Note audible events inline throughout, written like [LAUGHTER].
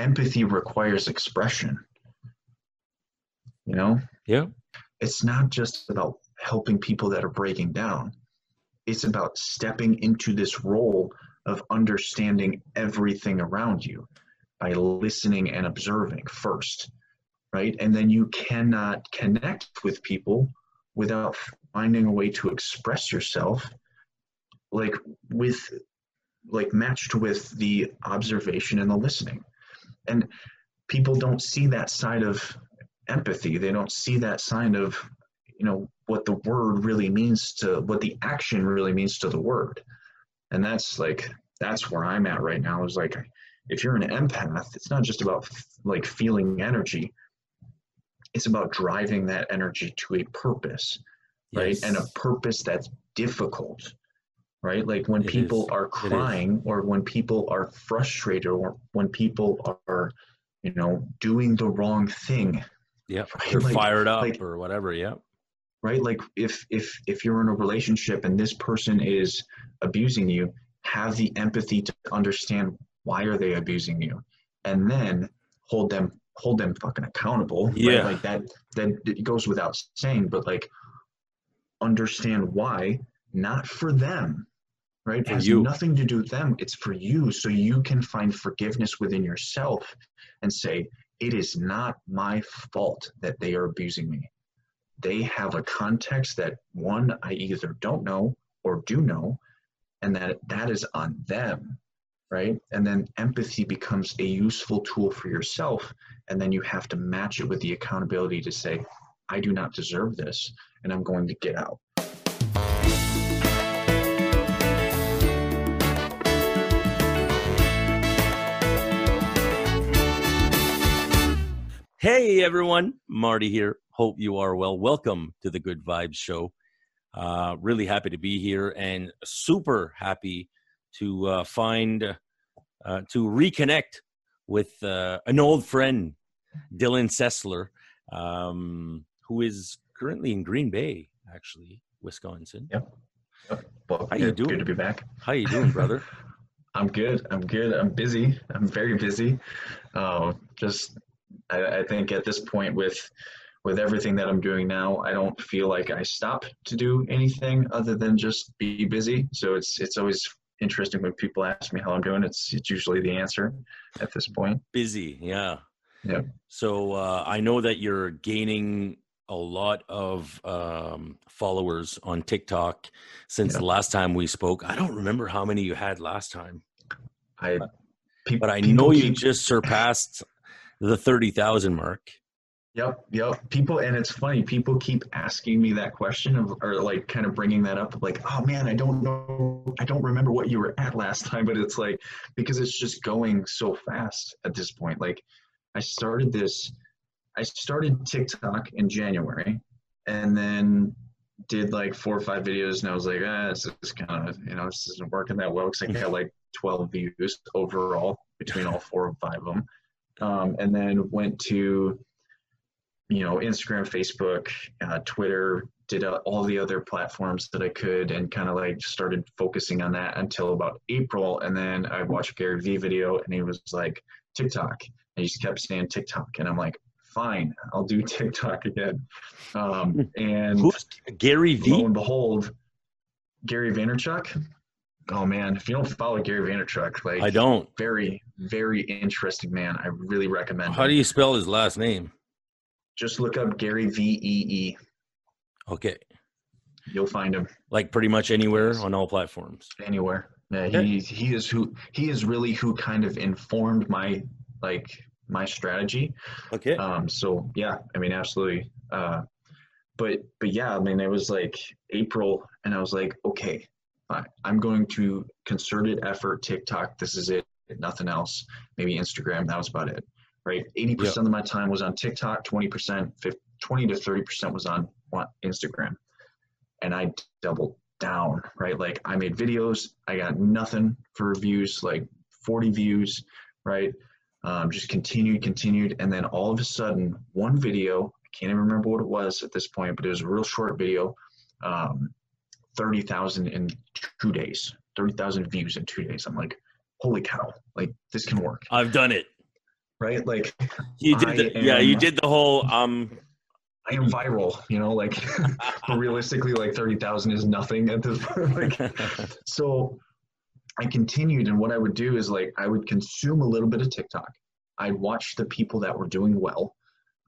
empathy requires expression. You know? Yeah. It's not just about helping people that are breaking down. It's about stepping into this role of understanding everything around you by listening and observing first, right? And then you cannot connect with people without finding a way to express yourself like with like matched with the observation and the listening and people don't see that side of empathy. They don't see that sign of you know what the word really means to what the action really means to the word. And that's like that's where i'm at right now is like if you're an empath it's not just about like feeling energy. It's about driving that energy to a purpose right? Yes. and a purpose that's difficult right like when It people is. are crying or when people are frustrated or when people are you know doing the wrong thing Yeah. [LAUGHS] Right, They're like- fired up like- or whatever. Yeah. right like if if if you're in a relationship and this person is abusing you have the empathy to understand why are they abusing you and then hold them hold them fucking accountable right? Yeah. like that that it goes without saying but like understand why not for them right? For it has you. nothing to do with them. It's for you. So you can find forgiveness within yourself and say it is not my fault that they are abusing me. They have a context that one i either don't know or do know and that that is on them right? And then empathy becomes a useful tool for yourself and then you have to match it with the accountability to say i do not deserve this and i'm going to get out Hey everyone, Marty here. Hope you are well. Welcome to the Good Vibes Show. Uh, really happy to be here and super happy to uh, find, uh, to reconnect with uh, an old friend, Dylan Sessler, um, who is currently in Green Bay, actually, Wisconsin. well How you doing? good to be back How you doing, brother? [LAUGHS] i'm good i'm good i'm busy i'm very busy uh, just I, I think at this point with with everything that i'm doing now i don't feel like i stop to do anything other than just be busy so it's it's always interesting when people ask me how i'm doing it's it's usually the answer at this point Busy, yeah. Yep. So uh, I know that you're gaining a lot of um, followers on TikTok since Yeah. the last time we spoke. I don't remember how many you had last time, i pe- but I know you just surpassed the thirty thousand mark. Yep, yep. People, and it's funny. People keep asking me that question of, or like, kind of bringing that up. Like, oh man, I don't know, I don't remember what you were at last time. But it's like because it's just going so fast at this point. Like, I started this, I started TikTok in January, and then did like four or five videos, and I was like, ah, this is kind of, you know, this isn't working that well because I [LAUGHS] got like 12 views overall between all four or five of them. Um, and then went to you know instagram facebook uh, twitter did uh, all the other platforms that i could and kind of like started focusing on that until about april. And then i watched gary vee video and he was like tiktok. And he just kept saying tiktok. And i'm like fine i'll do [LAUGHS] tiktok again. Um, and Who's Gary lo and behold gary vaynerchuk oh man if you don't follow gary vaynerchuk like I don't. very very interesting man i really recommend How him. do you spell his last name? just look up gary vee Okay, You'll find him like pretty much anywhere on all platforms. anywhere. Yeah, he he is who he is really who kind of informed my like my strategy. Okay. Um, so yeah, I mean absolutely. Uh, but but yeah, I mean it was like April, and I was like, okay, I'm going to concerted effort TikTok. This is it. Nothing else. Maybe Instagram. That was about it. Right. Eighty percent of my time was on TikTok. Twenty percent, twenty to thirty percent was on Instagram, and I doubled down. Right. Like I made videos. I got nothing for views. Like forty views. Right. Um, just continued, continued, and then all of a sudden, one video. I can't even remember what it was at this point, but it was a real short video. Um, thirty thousand in two days. Thirty thousand views in two days. I'm like, holy cow! Like this can work. I've done it. right? Like You did, the, yeah, you did the whole um. I am viral, you know, like but [LAUGHS] realistically, like thirty thousand is nothing at this point. [LAUGHS] like, [LAUGHS] so I continued, and what I would do is like I would consume a little bit of TikTok. I'd watch the people that were doing well,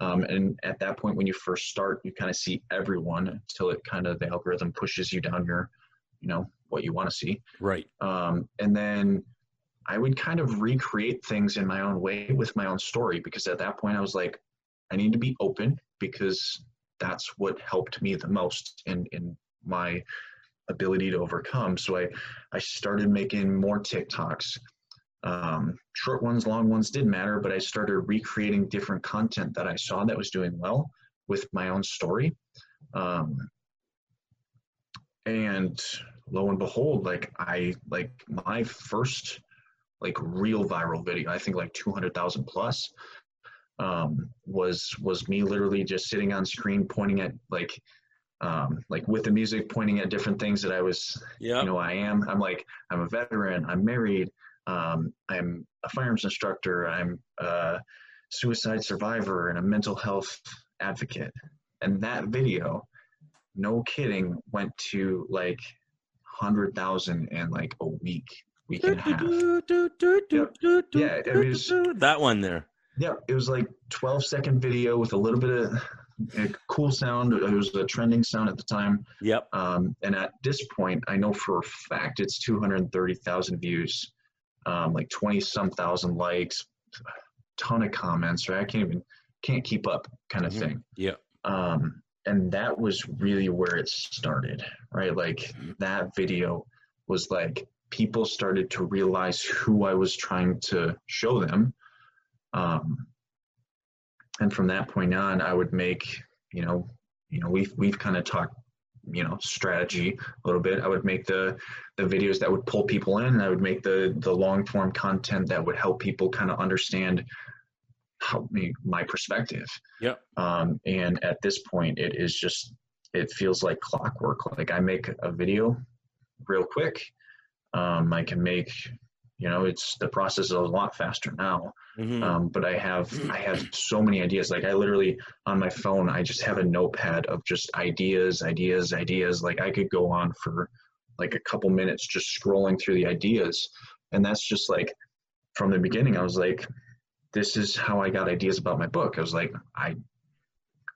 um, and at that point, when you first start, you kind of see everyone until it kind of the algorithm pushes you down your, you know, what you want to see. right. Um, and then I would kind of recreate things in my own way with my own story because at that point I was like, I need to be open because that's what helped me the most in, in my ability to overcome. So I, I started making more TikToks. Um, short ones, long ones didn't matter, but I started recreating different content that I saw that was doing well with my own story. Um, and lo and behold, like I like my first like real viral video, I think like 200,000 plus, um, was was me literally just sitting on screen pointing at like um, like with the music pointing at different things that I was Yeah. you know I am I'm like I'm a veteran I'm married um, I'm a firearms instructor. I'm a suicide survivor and a mental health advocate. And that video no kidding went to like 100,000 in like a week week and a half. Yeah, it was- that one there. yeah it was like 12 second video with a little bit of a cool sound. It was a trending sound at the time. Yep. Um, and at this point, I know for a fact it's 230,000 views, um, like 20 some thousand likes, ton of comments, right? I can't even, can't keep up kind of Mhm. thing. Yeah. Um, and that was really where it started, right? Like Mhm. that video was like people started to realize who I was trying to show them. Um, and from that point on, I would make, you know, you know, we've we've kind of talked, you know, strategy a little bit. I would make the the videos that would pull people in. And I would make the the long form content that would help people kind of understand how me my perspective. yeah Um, and at this point, it is just it feels like clockwork. Like I make a video real quick. Um, I can make, you know, it's the process is a lot faster now Mhm. um, but I have I have so many ideas. Like I literally on my phone, I just have a notepad of just ideas, ideas, ideas. Like I could go on for like a couple minutes just scrolling through the ideas, and that's just like from the beginning. I was like, this is how I got ideas about my book. I was like, I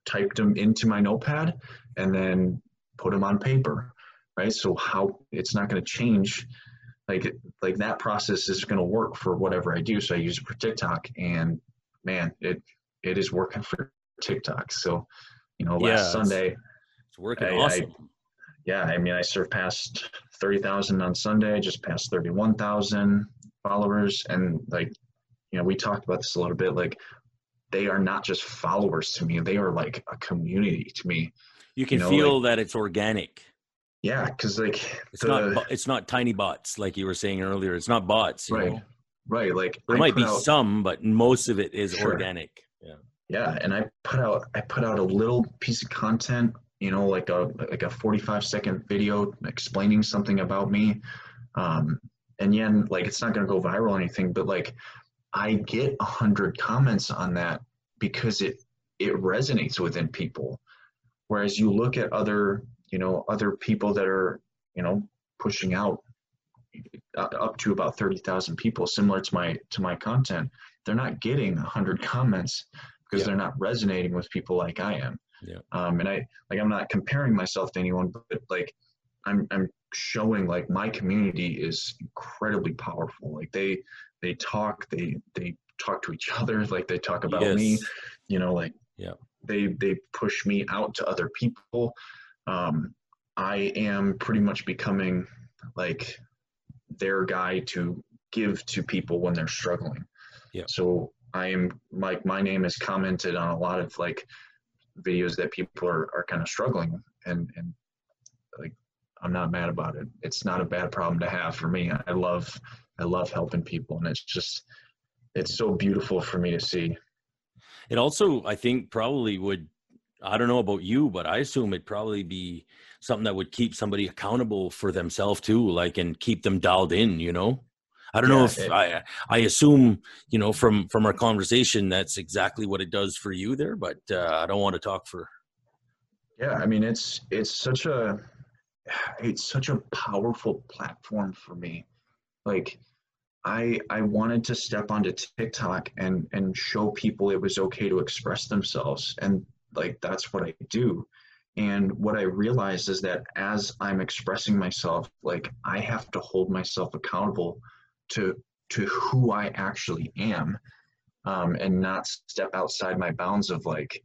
typed them into my notepad and then put them on paper, right? So how it's not going to change like like that process is going to work for whatever I do. So I use it for TikTok, and man, it it is working for TikTok. So you know, Yeah, last it's- Sunday, It's working I- I- awesome. yeah, I mean, I surpassed thirty thousand on Sunday. I just passed thirty one thousand followers, and like you know, we talked about this a little bit. Like they are not just followers to me; they are like a community to me. you can know, feel that it's organic. Yeah, because like It's the- not. It's not tiny bots like you were saying earlier. It's not bots. You right, Know? right. Like There I might be out- some, but most of it is Sure. organic. Yeah. yeah and i put out i put out a little piece of content you know like a like a 45 second video explaining something about me um and yeah like it's not going to go viral or anything but like i get a hundred comments on that because it it resonates within people whereas you look at other you know other people that are you know pushing out uh, up to about 30,000 people similar to my to my content they're not getting 100 comments because Yeah. they're not resonating with people like I am. Yeah. Um, and I like I'm not comparing myself to anyone, but like I'm I'm showing like my community is incredibly powerful. Like they they talk, they they talk to each [LAUGHS] other, like they talk about me. You know, like Yeah. they they push me out to other people. Um, I am pretty much becoming like their guy to give to people when they're struggling. Yeah. So I am like my name is commented on a lot of like videos that people are, are kind of struggling and and like I'm not mad about it. It's not a bad problem to have for me. I love I love helping people and it's just it's so beautiful for me to see. It also, I think, probably would. I don't know about you, but I assume it'd probably be something that would keep somebody accountable for themselves too, like and keep them dialed in. You know, I don't know if it- I I assume you know from from our conversation that's exactly what it does for you there, but uh, I don't want to talk for. Yeah, I mean it's it's such a [SIGHS] it's such a powerful platform for me. Like I I wanted to step onto TikTok and and show people it was okay to express themselves and like that's what I do. And what I realized is that as I'm expressing myself, like I have to hold myself accountable to to who I actually am um, and not step outside my bounds of like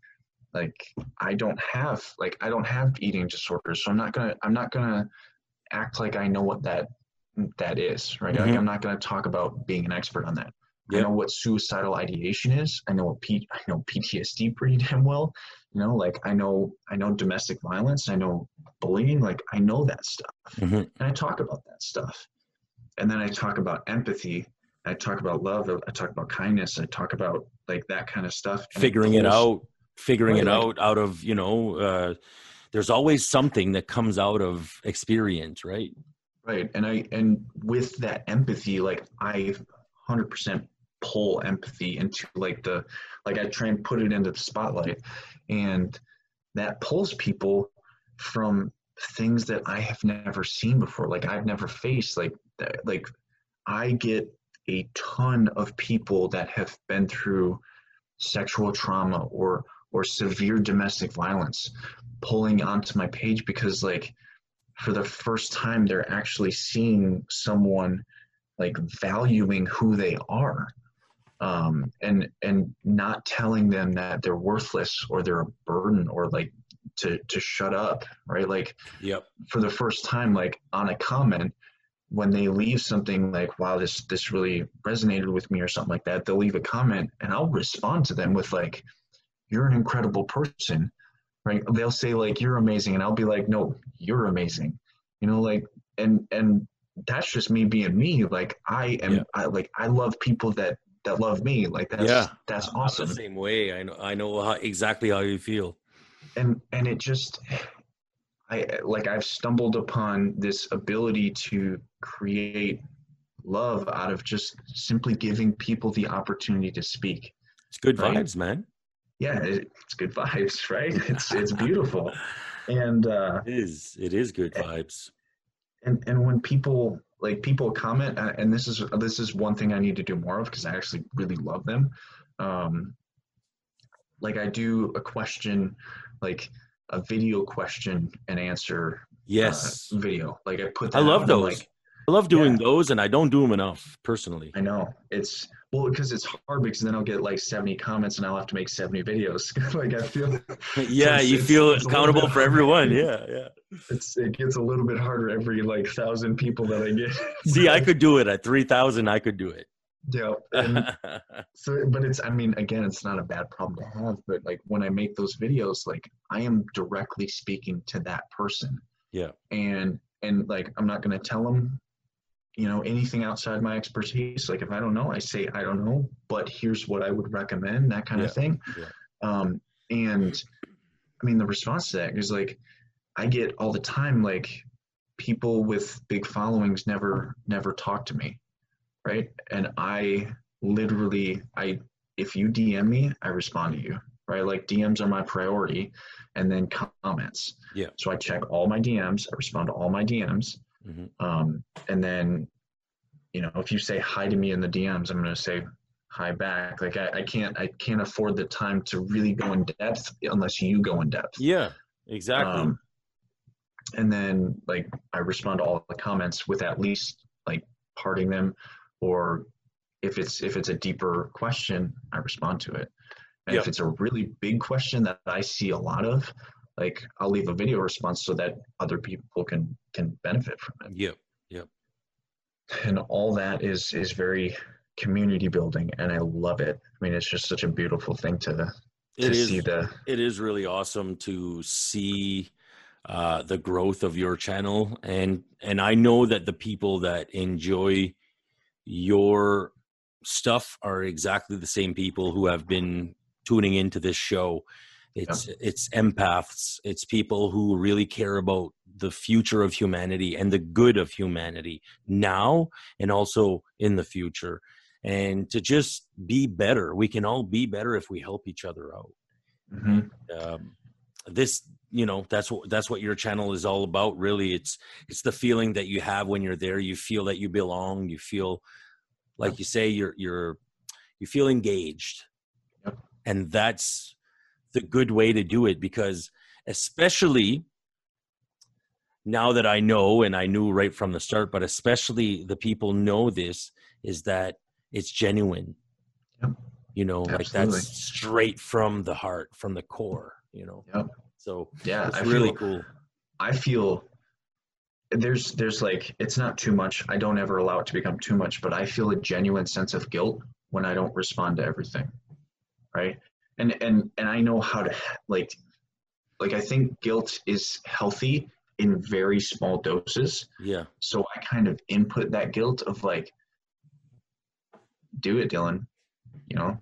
like I don't have like I don't have eating disorders, so I'm not gonna I'm not gonna act like I know what that that is, right? Like Mhm. I'm not gonna talk about being an expert on that. I know what suicidal ideation is. I know what P, I know PTSD pretty [LAUGHS] damn well. You know, like I know I know domestic violence. I know bullying. Like I know that stuff, Mhm. and I talk about that stuff. And then I talk about empathy. I talk about love. I talk about kindness. I talk about like that kind of stuff. Figuring it pulls- out, figuring Right, it like- out out of you know. Uh, there's always something that comes out of experience, right? Right. And I and with that empathy, like I hundred percent pull empathy into like the like I try and put it into the spotlight. And that pulls people from things that I have never seen before. Like I've never faced like like I get a ton of people that have been through sexual trauma or or severe domestic violence pulling onto my page because like for the first time they're actually seeing someone like valuing who they are um, and and not telling them that they're worthless or they're a burden or like to to shut up right like Yep. for the first time like on a comment when they leave something like wow this this really resonated with me or something like that they'll leave a comment and i'll respond to them with like you're an incredible person right they'll say like you're amazing and i'll be like no you're amazing you know like and and that's just me being me like i am Yeah. I, like i love people that that love me like that's Yeah. that's I'm the awesome same way. I know. I know how, exactly how you feel. and and it just i like i've stumbled upon this ability to create love out of just simply giving people the opportunity to speak It's good Right. vibes, man. yeah it, it's good vibes [LAUGHS] right it's it's [LAUGHS] beautiful and uh It is. It is good vibes. and and when people like people comment uh, and this is this is one thing i need to do more of because i actually really love them um like i do a question like a video question and answer Yes. uh, video like i put that I love those. like, I love doing Yeah. those, and I don't do them enough personally. i know it's well because it's hard because then i'll get like 70 comments and i'll have to make 70 videos [LAUGHS] like i feel [LAUGHS] yeah, you feel it's a little accountable for everyone. Yeah, yeah. it's it gets a little bit harder every like thousand people that i get [LAUGHS] See, I could do it at three thousand. I could do it. yeah and so but it's i mean again it's not a bad problem to have but like when i make those videos like i am directly speaking to that person Yeah. and and like i'm not going to tell them you know anything outside my expertise like if i don't know i say i don't know but here's what i would recommend that kind Yeah, of thing. Yeah. um and i mean the response to that is like i get all the time like people with big followings never never talk to me right? And i literally i if you dm me i respond to you right? Like dms are my priority and then comments. Yeah. so i check all my dms i respond to all my dms Mhm. um, and then you know if you say hi to me in the dms i'm going to say hi back like I, I can't i can't afford the time to really go in depth unless you go in depth Yeah, exactly. um, and then like I respond to all the comments with at least like parting them, or if it's if it's a deeper question, I respond to it. And if it's a really big question that I see a lot of, like I'll leave a video response so that other people can can benefit from it. Yeah. Yep. And all that is is very community building, and I love it. I mean, it's just such a beautiful thing to to It is. see the it is really awesome to see uh, the growth of your channel and and I know that the people that enjoy your stuff are exactly the same people who have been tuning into this show it's it's empaths. It's people who really care about the future of humanity and the good of humanity now and also in the future. And to just be better we can all be better if we help each other out. Hmm um, this you know that's what that's what your channel is all about really. It's it's the feeling that you have when you're there. You feel that you belong. You feel like you say you're you're you feel engaged. Yep. and that's the good way to do it because especially now that i know and i knew right from the start but especially the people know this is that it's genuine Yep. you know like that's straight from the heart from the core you know Yep. so Yeah, it's I really feel, cool I feel there's there's like it's not too much. I don't ever allow it to become too much, but I feel a genuine sense of guilt when I don't respond to everything. Right? And and and I know how to like like I think guilt is healthy in very small doses. yeah So I kind of input that guilt of like do it, Dylan. You know,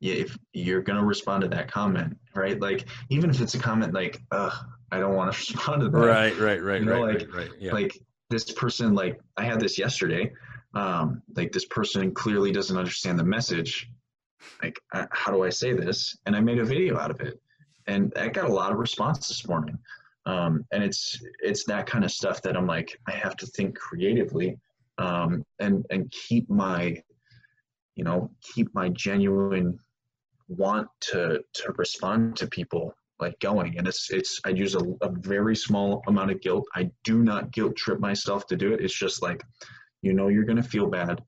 yeah, if you're gonna respond to that comment, right? Like even if it's a comment like, "Ugh, I don't want to [LAUGHS] respond to that." right right right You know, right, like- right right yeah Like this person, like I had this yesterday. Um, like this person clearly doesn't understand the message. Like, how do I say this? And I made a video out of it, and I got a lot of response this morning. Um, and it's it's that kind of stuff that I'm like, I have to think creatively, um, and and keep my, you know, keep my genuine want to to respond to people like going. And it's it's i use a, a very small amount of guilt. I do not guilt trip myself to do it. It's just like you know you're going to feel bad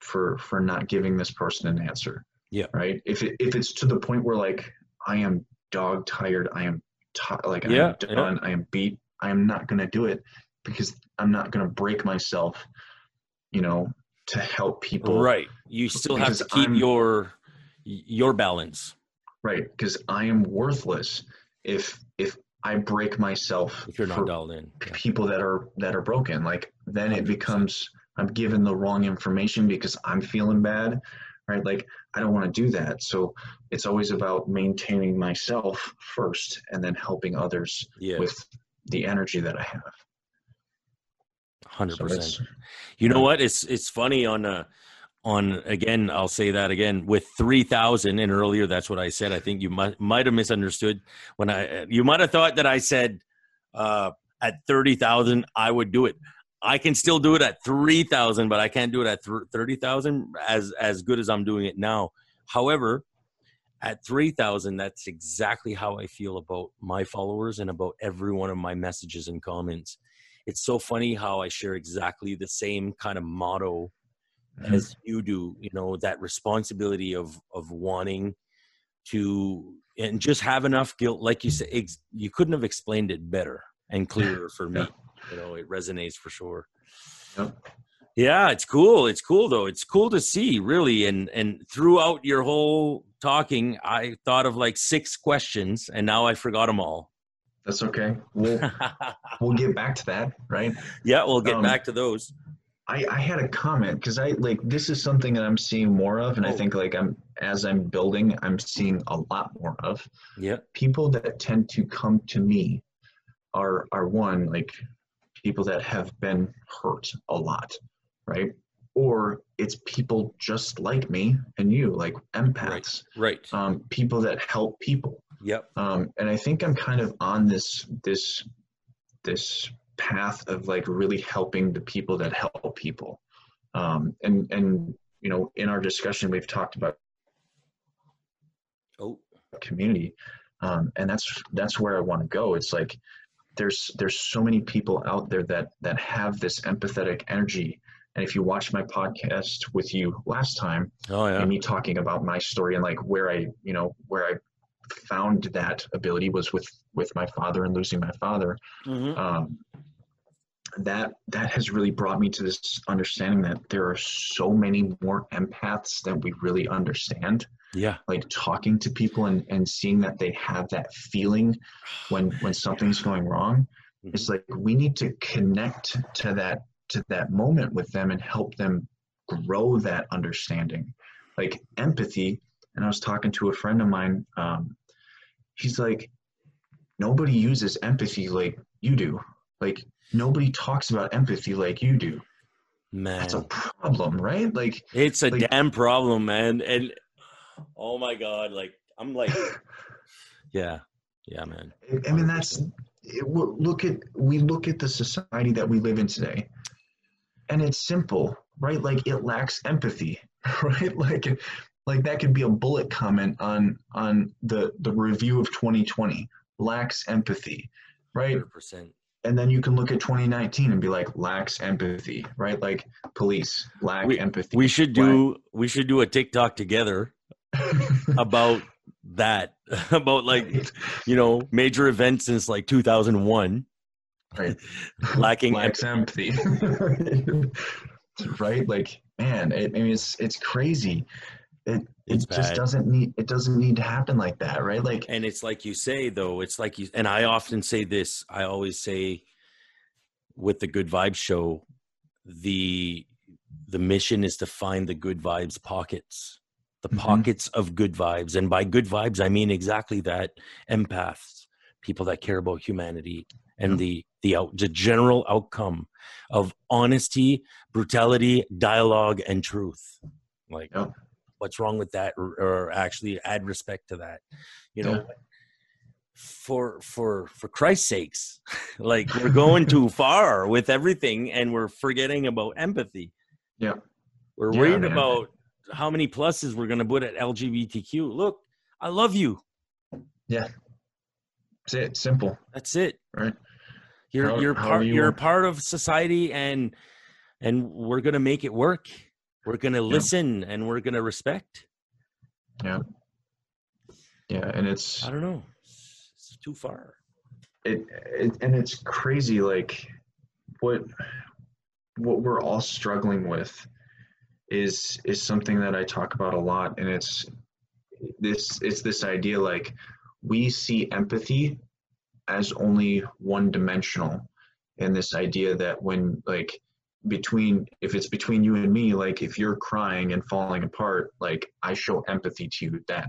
for for not giving this person an answer. Yeah. right? If it if it's to the point where like i am dog tired i am ti like i'm done i am beat i am not going to do it because i'm not going to break myself you know to help people. Right. You still have to keep I'm- your your balance. Right because i am worthless if if i break myself if you're not for dialed in yeah. people that are that are broken. Like then it 100%. becomes i'm given the wrong information because i'm feeling bad right like i don't want to do that so it's always about maintaining myself first and then helping others yeah with the energy that i have 100% so You know what? It's it's funny on uh on again. I'll say that again with three thousand and earlier. That's what I said. I think you might might have misunderstood when I. You might have thought that I said uh, at thirty thousand I would do it. I can still do it at three thousand, but I can't do it at thirty thousand as as good as I'm doing it now. However, at three thousand, that's exactly how I feel about my followers and about every one of my messages and comments it's so funny how I share exactly the same kind of motto Mhm. as you do. You know that responsibility of of wanting to and just have enough guilt, like you said. Ex- you couldn't have explained it better and clearer for me. Yeah. You know, it resonates for sure. Yep. Yeah, it's cool. It's cool though. It's cool to see, really. And and throughout your whole talking, I thought of like six questions, and now I forgot them all. that's okay we'll [LAUGHS] we'll get back to that right yeah, we'll get Um, back to those. I, I had a comment because I like this is something that I'm seeing more of, and I Oh. think like I'm as I'm building, I'm seeing a lot more of. Yeah. People that tend to come to me are are one like people that have been hurt a lot, right? Or it's people just like me and you, like empaths, Right. um, people that help people Yep. um, and I think I'm kind of on this this this path of like really helping the people that help people. Um, and and you know, in our discussion, we've talked about Oh, community, um, and that's that's where I want to go. It's like there's there's so many people out there that that have this empathetic energy. And if you watch my podcast with you last time, oh yeah. and me talking about my story and like where I, you know, where I found that ability was with with my father and losing my father. Mhm. Um, that that has really brought me to this understanding that there are so many more empaths that we really understand. Yeah. Like talking to people and and seeing that they have that feeling when [SIGHS] when something's going wrong. Mhm. It's like we need to connect to that to that moment with them and help them grow that understanding like empathy and i was talking to a friend of mine um, he's like, nobody uses empathy like you do. Like nobody talks about empathy like you do. Man, That's a problem, right? Like, it's a like- damn problem, man. And oh my god, like I'm like, [LAUGHS] yeah, yeah, man. I mean, that's it, look at we look at the society that we live in today, and it's simple, right? Like it lacks empathy, [LAUGHS] right? Like, like that could be a bullet comment on on the the review of 2020 lacks empathy, right? Hundred percent. And then you can look at 2019 and be like lacks empathy, right? Like police lack We- empathy. We should do we should do a TikTok together about that [LAUGHS] about like you know major events since like 2001 Right. [LAUGHS] lacking lacks empathy [LAUGHS] right? Like man it, I mean, it's it's crazy. It It's it just bad. doesn't need it doesn't need to happen like that right? Like and it's like you say though it's like you and i often say this i always say with the good vibes show the the mission is to find the good vibes pockets the Mhm. pockets of good vibes and by good vibes i mean exactly that empaths people that care about humanity and Yeah. the the out, the general outcome of honesty brutality dialogue and truth like Yeah. what's wrong with that or, or actually add respect to that you know Yeah. for for for christ's sakes [LAUGHS] like we're going too [LAUGHS] far with everything and we're forgetting about empathy Yeah. we're Yeah, worried man. about how many pluses we're going to put at lgbtq look i love you. It's it. Simple. That's it. Right. You're How- you're how part you you're want- part of society and and we're going to make it work. We're going to listen and we're going to respect. Yeah. Yeah and it's i don't know. It's, it's too far. It, it and it's crazy like what what we're all struggling with is is something that I talk about a lot and it's this it's this idea like we see empathy as only one dimensional and this idea that when like between if it's between you and me like if you're crying and falling apart like I show empathy to you then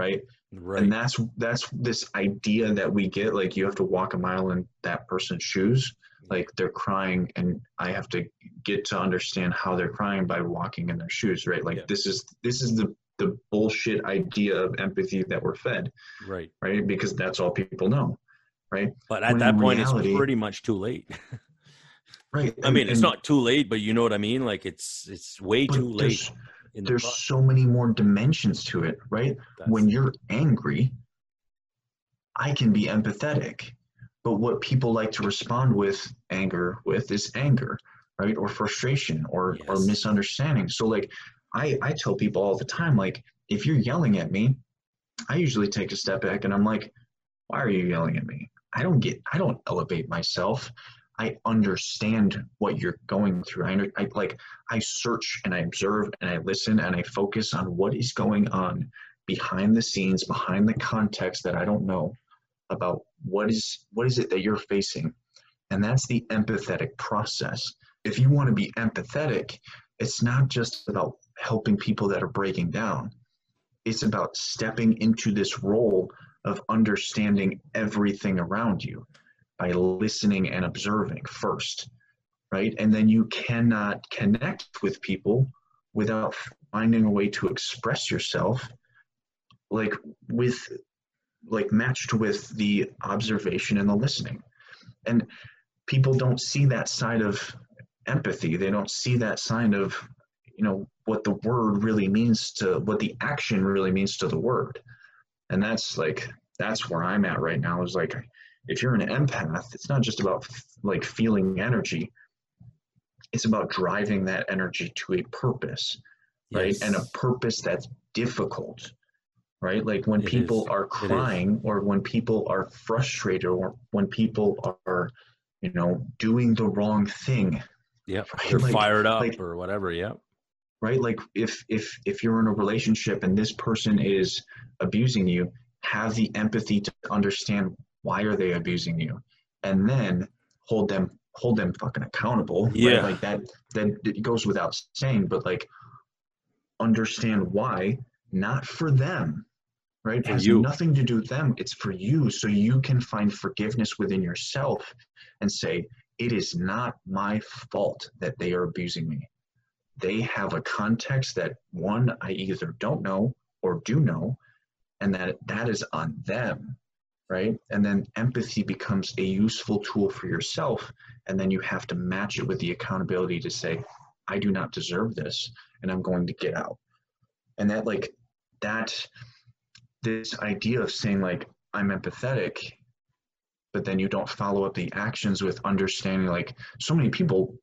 right? Right. and that's that's this idea that we get like you have to walk a mile in that person's shoes like they're crying and i have to get to understand how they're crying by walking in their shoes right like Yeah. this is this is the the bullshit idea of empathy that we're fed right right because that's all people know right but at When that point reality- it's pretty much too late [LAUGHS] right I mean, it's not too late, but you know what I mean. Like it's it's way too late. there's, the there's pro- so many more dimensions to it right that's- when you're angry, I can be empathetic. But what people like to respond with anger with is anger, right? Or frustration or or misunderstanding. So like I, I tell people all the time, like, if you're yelling at me, I usually take a step back and I'm like, why are you yelling at me? I don't get I don't elevate myself. I understand what you're going through. I, I like I search and I observe and I listen and I focus on what is going on behind the scenes, behind the context that I don't know about what is what is it that you're facing. And that's the empathetic process. If you want to be empathetic, it's not just about helping people that are breaking down. It's about stepping into this role of understanding everything around you by listening and observing first, right? And then you cannot connect with people without finding a way to express yourself like with like matched with the observation and the listening. And people don't see that side of empathy. They don't see that side of, you know, what the word really means to what the action really means to the word. And that's like that's where I'm at right now is like if you're an empath, it's not just about like feeling energy. It's about driving that energy to a purpose, right? And a purpose that's difficult, right? Like when It people is. are crying or when people are frustrated or when people are, you know, doing the wrong thing, Yep. [LAUGHS] right? They're Like- fired up like- or whatever. Yep. right like if if if you're in a relationship and this person is abusing you have the empathy to understand why are they abusing you and then hold them hold them fucking accountable right? Yeah. like that that it goes without saying but like understand why not for them right? It has you. nothing to do with them. It's for you. So you can find forgiveness within yourself and say, it is not my fault that they are abusing me. They have a context that one, I either don't know or do know, and that that is on them, right? And then empathy becomes a useful tool for yourself. And then you have to match it with the accountability to say, I do not deserve this, and I'm going to get out. And that, like, that, this idea of saying, like, I'm empathetic, but then you don't follow up the actions with understanding, like, so many people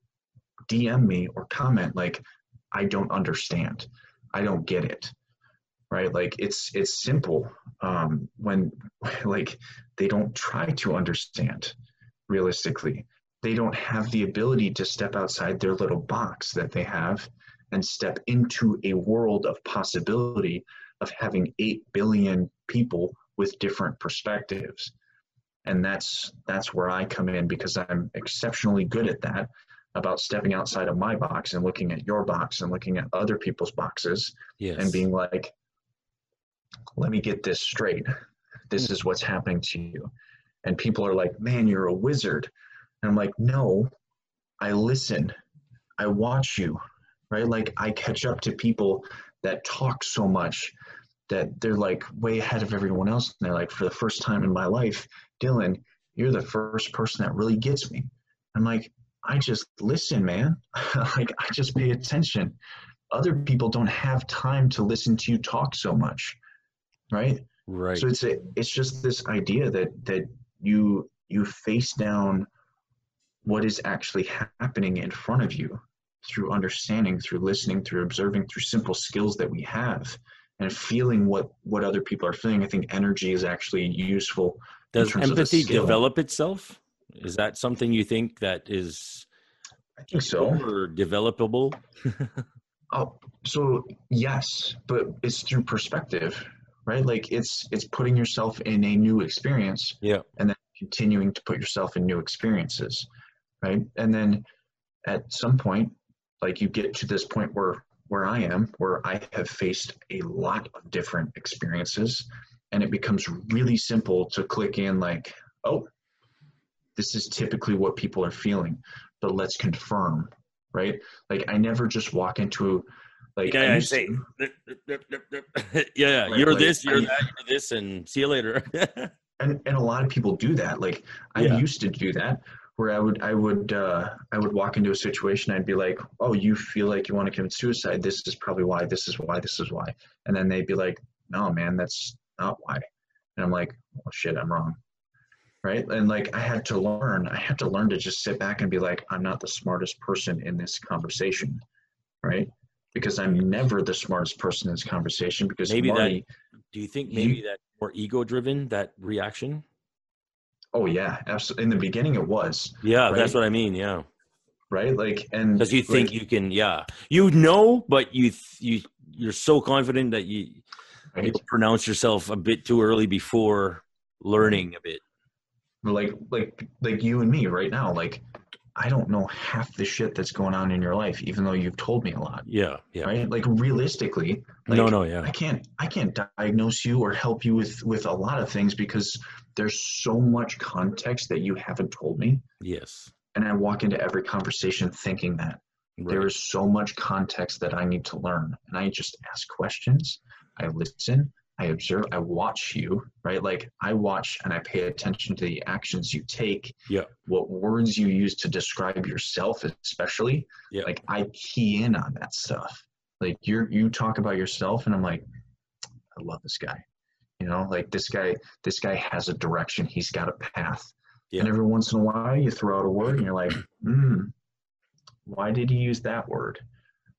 DM me or comment, like, I don't understand. I don't get it. Right? Like it's it's simple. Um, when [LAUGHS] like they don't try to understand realistically. They don't have the ability to step outside their little box that they have and step into a world of possibility of having 8 billion people with different perspectives. And that's that's where I come in because I'm exceptionally good at that about stepping outside of my box and looking at your box and looking at other people's boxes Yes. and being like, let me get this straight. This hmm. is what's happening to you. And people are like, man, you're a wizard. And I'm like, no, I listen, I watch you, right? Like, I catch up to people that talk so much that they're like way ahead of everyone else. And they're like, for the first time in my life, Dylan, you're the first person that really gets me. I'm like, I just listen, man. [LAUGHS] like, I just pay attention. Other people don't have time to listen to you talk so much, right? right. So it's a, it's just this idea that that you you face down what is actually happening in front of you through understanding, through listening, through observing, through simple skills that we have, and feeling what what other people are feeling. I think energy is actually useful. Does terms of a empathy develop itself? Is that something you think that is I think so. or developable? [LAUGHS] Oh, so yes, but it's through perspective, right? Like it's it's putting yourself in a new experience Yeah. and then continuing to put yourself in new experiences, right? And then at some point, like you get to this point where where I am, where I have faced a lot of different experiences, and it becomes really simple to click in like, oh, this is typically what people are feeling, but let's confirm, right? Like I never just walk into like Okay, I I say, yeah, yeah, [LAUGHS] you're like, this, you're I- that, you're this, and see you later. [LAUGHS] and and a lot of people do that like i Yeah. used to do that where i would i would uh i would walk into a situation i'd be like oh you feel like you want to commit suicide. This is probably why this is why this is why. And then they'd be like no man that's not why. And i'm like well shit i'm wrong. Right? And like i had to learn i had to learn to just sit back and be like i'm not the smartest person in this conversation. Right? Because i'm never the smartest person in this conversation because Maybe that- Do you think maybe that more ego driven that reaction? Oh yeah absolutely in the beginning it was Yeah, that's what I mean. Yeah, right like and because you think like, you can. Yeah, you know, but you you you're so confident that you right? you pronounce yourself a bit too early before learning a bit. like like like you and me right now like i don't know half the shit that's going on in your life even though you've told me a lot Yeah, yeah. right like realistically like, no, no, yeah. i can't i can't diagnose you or help you with with a lot of things because there's so much context that you haven't told me Yes. and i walk into every conversation thinking that there Right. is so much context that I need to learn. And I just ask questions, I listen, I observe, I watch you, right? Like I watch and I pay attention to the actions you take, Yeah. what words you use to describe yourself, especially. Yeah. Like I key in on that stuff. Like you're you talk about yourself and I'm like, I love this guy. You know, like this guy, this guy has a direction, he's got a path. Yeah. And every once in a while you throw out a word and you're like, hmm, why did he use that word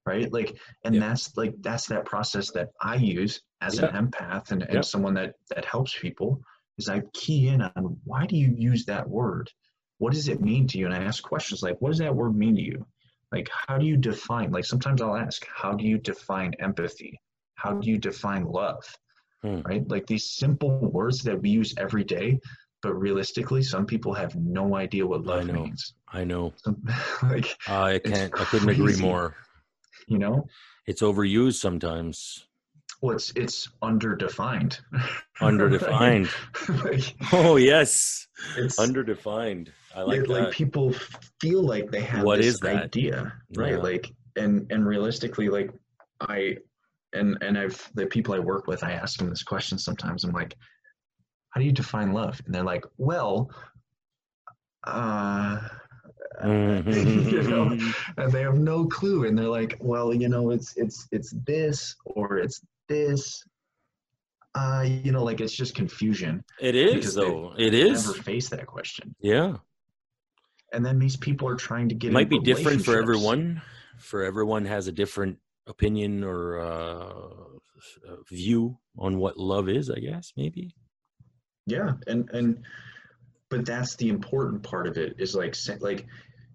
right like and Yeah. that's like that's that process that i use as an empath and, and Yeah. someone that that helps people is i key in on why do you use that word what does it mean to you and i ask questions like what does that word mean to you like how do you define like sometimes i'll ask how do you define empathy how do you define love Hmm. right like these simple words that we use every day but realistically some people have no idea what I love know. means I know. [LAUGHS] like I can't. I couldn't agree more. You know It's overused sometimes. well it's it's underdefined [LAUGHS] Underdefined. like, Oh yes, it's underdefined. I like that. like people feel like they have What this is that? idea right Yeah. like and and realistically like i and and i've the people i work with i ask them this question sometimes i'm like how do you define love and they're like well uh [LAUGHS] you know Mhm. and they have no clue and they're like well you know it's it's it's this or it's this uh you know like it's just confusion It is though. It never is. face that question Yeah. and then these people are trying to get It might be different for everyone. For everyone has a different opinion or uh, view on what love is. I guess maybe. yeah and and but that's the important part of it is like like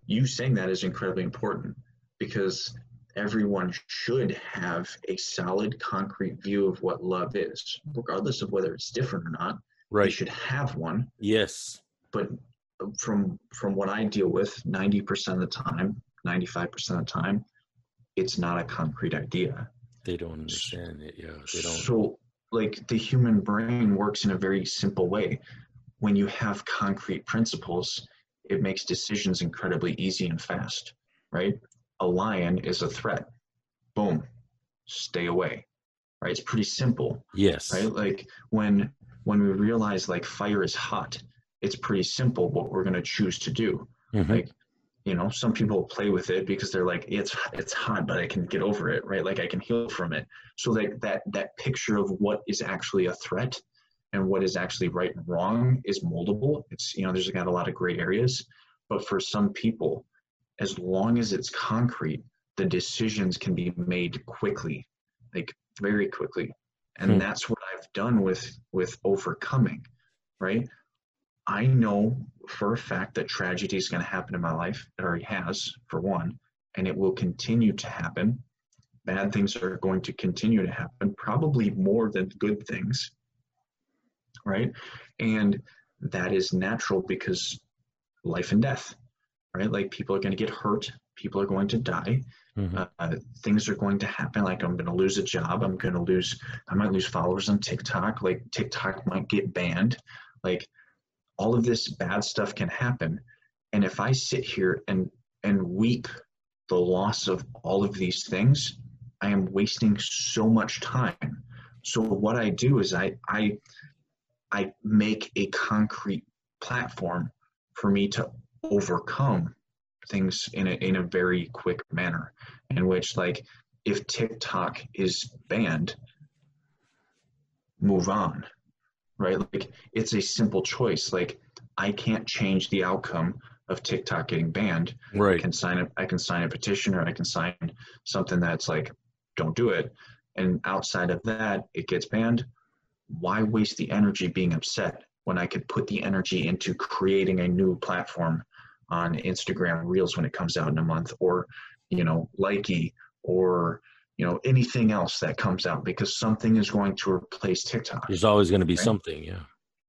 you saying that is incredibly important because everyone should have a solid concrete view of what love is regardless of whether it's different or not they Right. should have one Yes. but uh, from from what i deal with 90% of the time 95% of the time it's not a concrete idea They don't understand it. Yeah. They don't. So, like the human brain works in a very simple way. When you have concrete principles, it makes decisions incredibly easy and fast, right? A lion is a threat. Boom, stay away, right? It's pretty simple, Yes. right? Like when when we realize like fire is hot, it's pretty simple what we're going to choose to do. Mhm. Like, you know, some people play with it because they're like, it's it's hot, but I can get over it, right? Like I can heal from it. So like that that picture of what is actually a threat and what is actually right and wrong is moldable. It's you know, there's got a lot of gray areas, but for some people, as long as it's concrete, the decisions can be made quickly, like very quickly. And Hmm. that's what I've done with with overcoming, right? I know for a fact that tragedy is going to happen in my life. It already has, for one, and it will continue to happen. Bad things are going to continue to happen, probably more than good things, right? And that is natural because life and death, right? Like people are going to get hurt, people are going to die, Mhm. uh, things are going to happen. Like I'm going to lose a job, I'm going to lose, I might lose followers on TikTok. Like TikTok might get banned. Like all of this bad stuff can happen and if i sit here and and weep the loss of all of these things i am wasting so much time so what i do is i i i make a concrete platform for me to overcome things in a, in a very quick manner in which like if tiktok is banned move on right? Like it's a simple choice. Like I can't change the outcome of TikTok getting banned. right I can sign a I can sign a petition or I can sign something that's like, don't do it. And outside of that, it gets banned. Why waste the energy being upset when I could put the energy into creating a new platform on Instagram Reels when it comes out in a month, or you know, Likee, or you know, anything else that comes out because something is going to replace TikTok. There's always going to be Right. something. Yeah.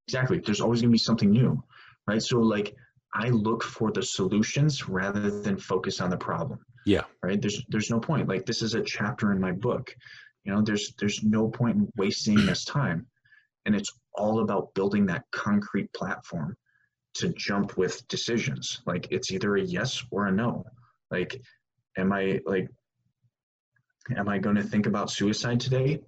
Exactly. There's always going to be something new, right? So, like, I look for the solutions rather than focus on the problem. Yeah. Right. There's there's no point. Like, this is a chapter in my book. You know, there's there's no point in wasting this time, and it's all about building that concrete platform to jump with decisions. Like, it's either a yes or a no. Like, am I like, am I going to think about suicide today?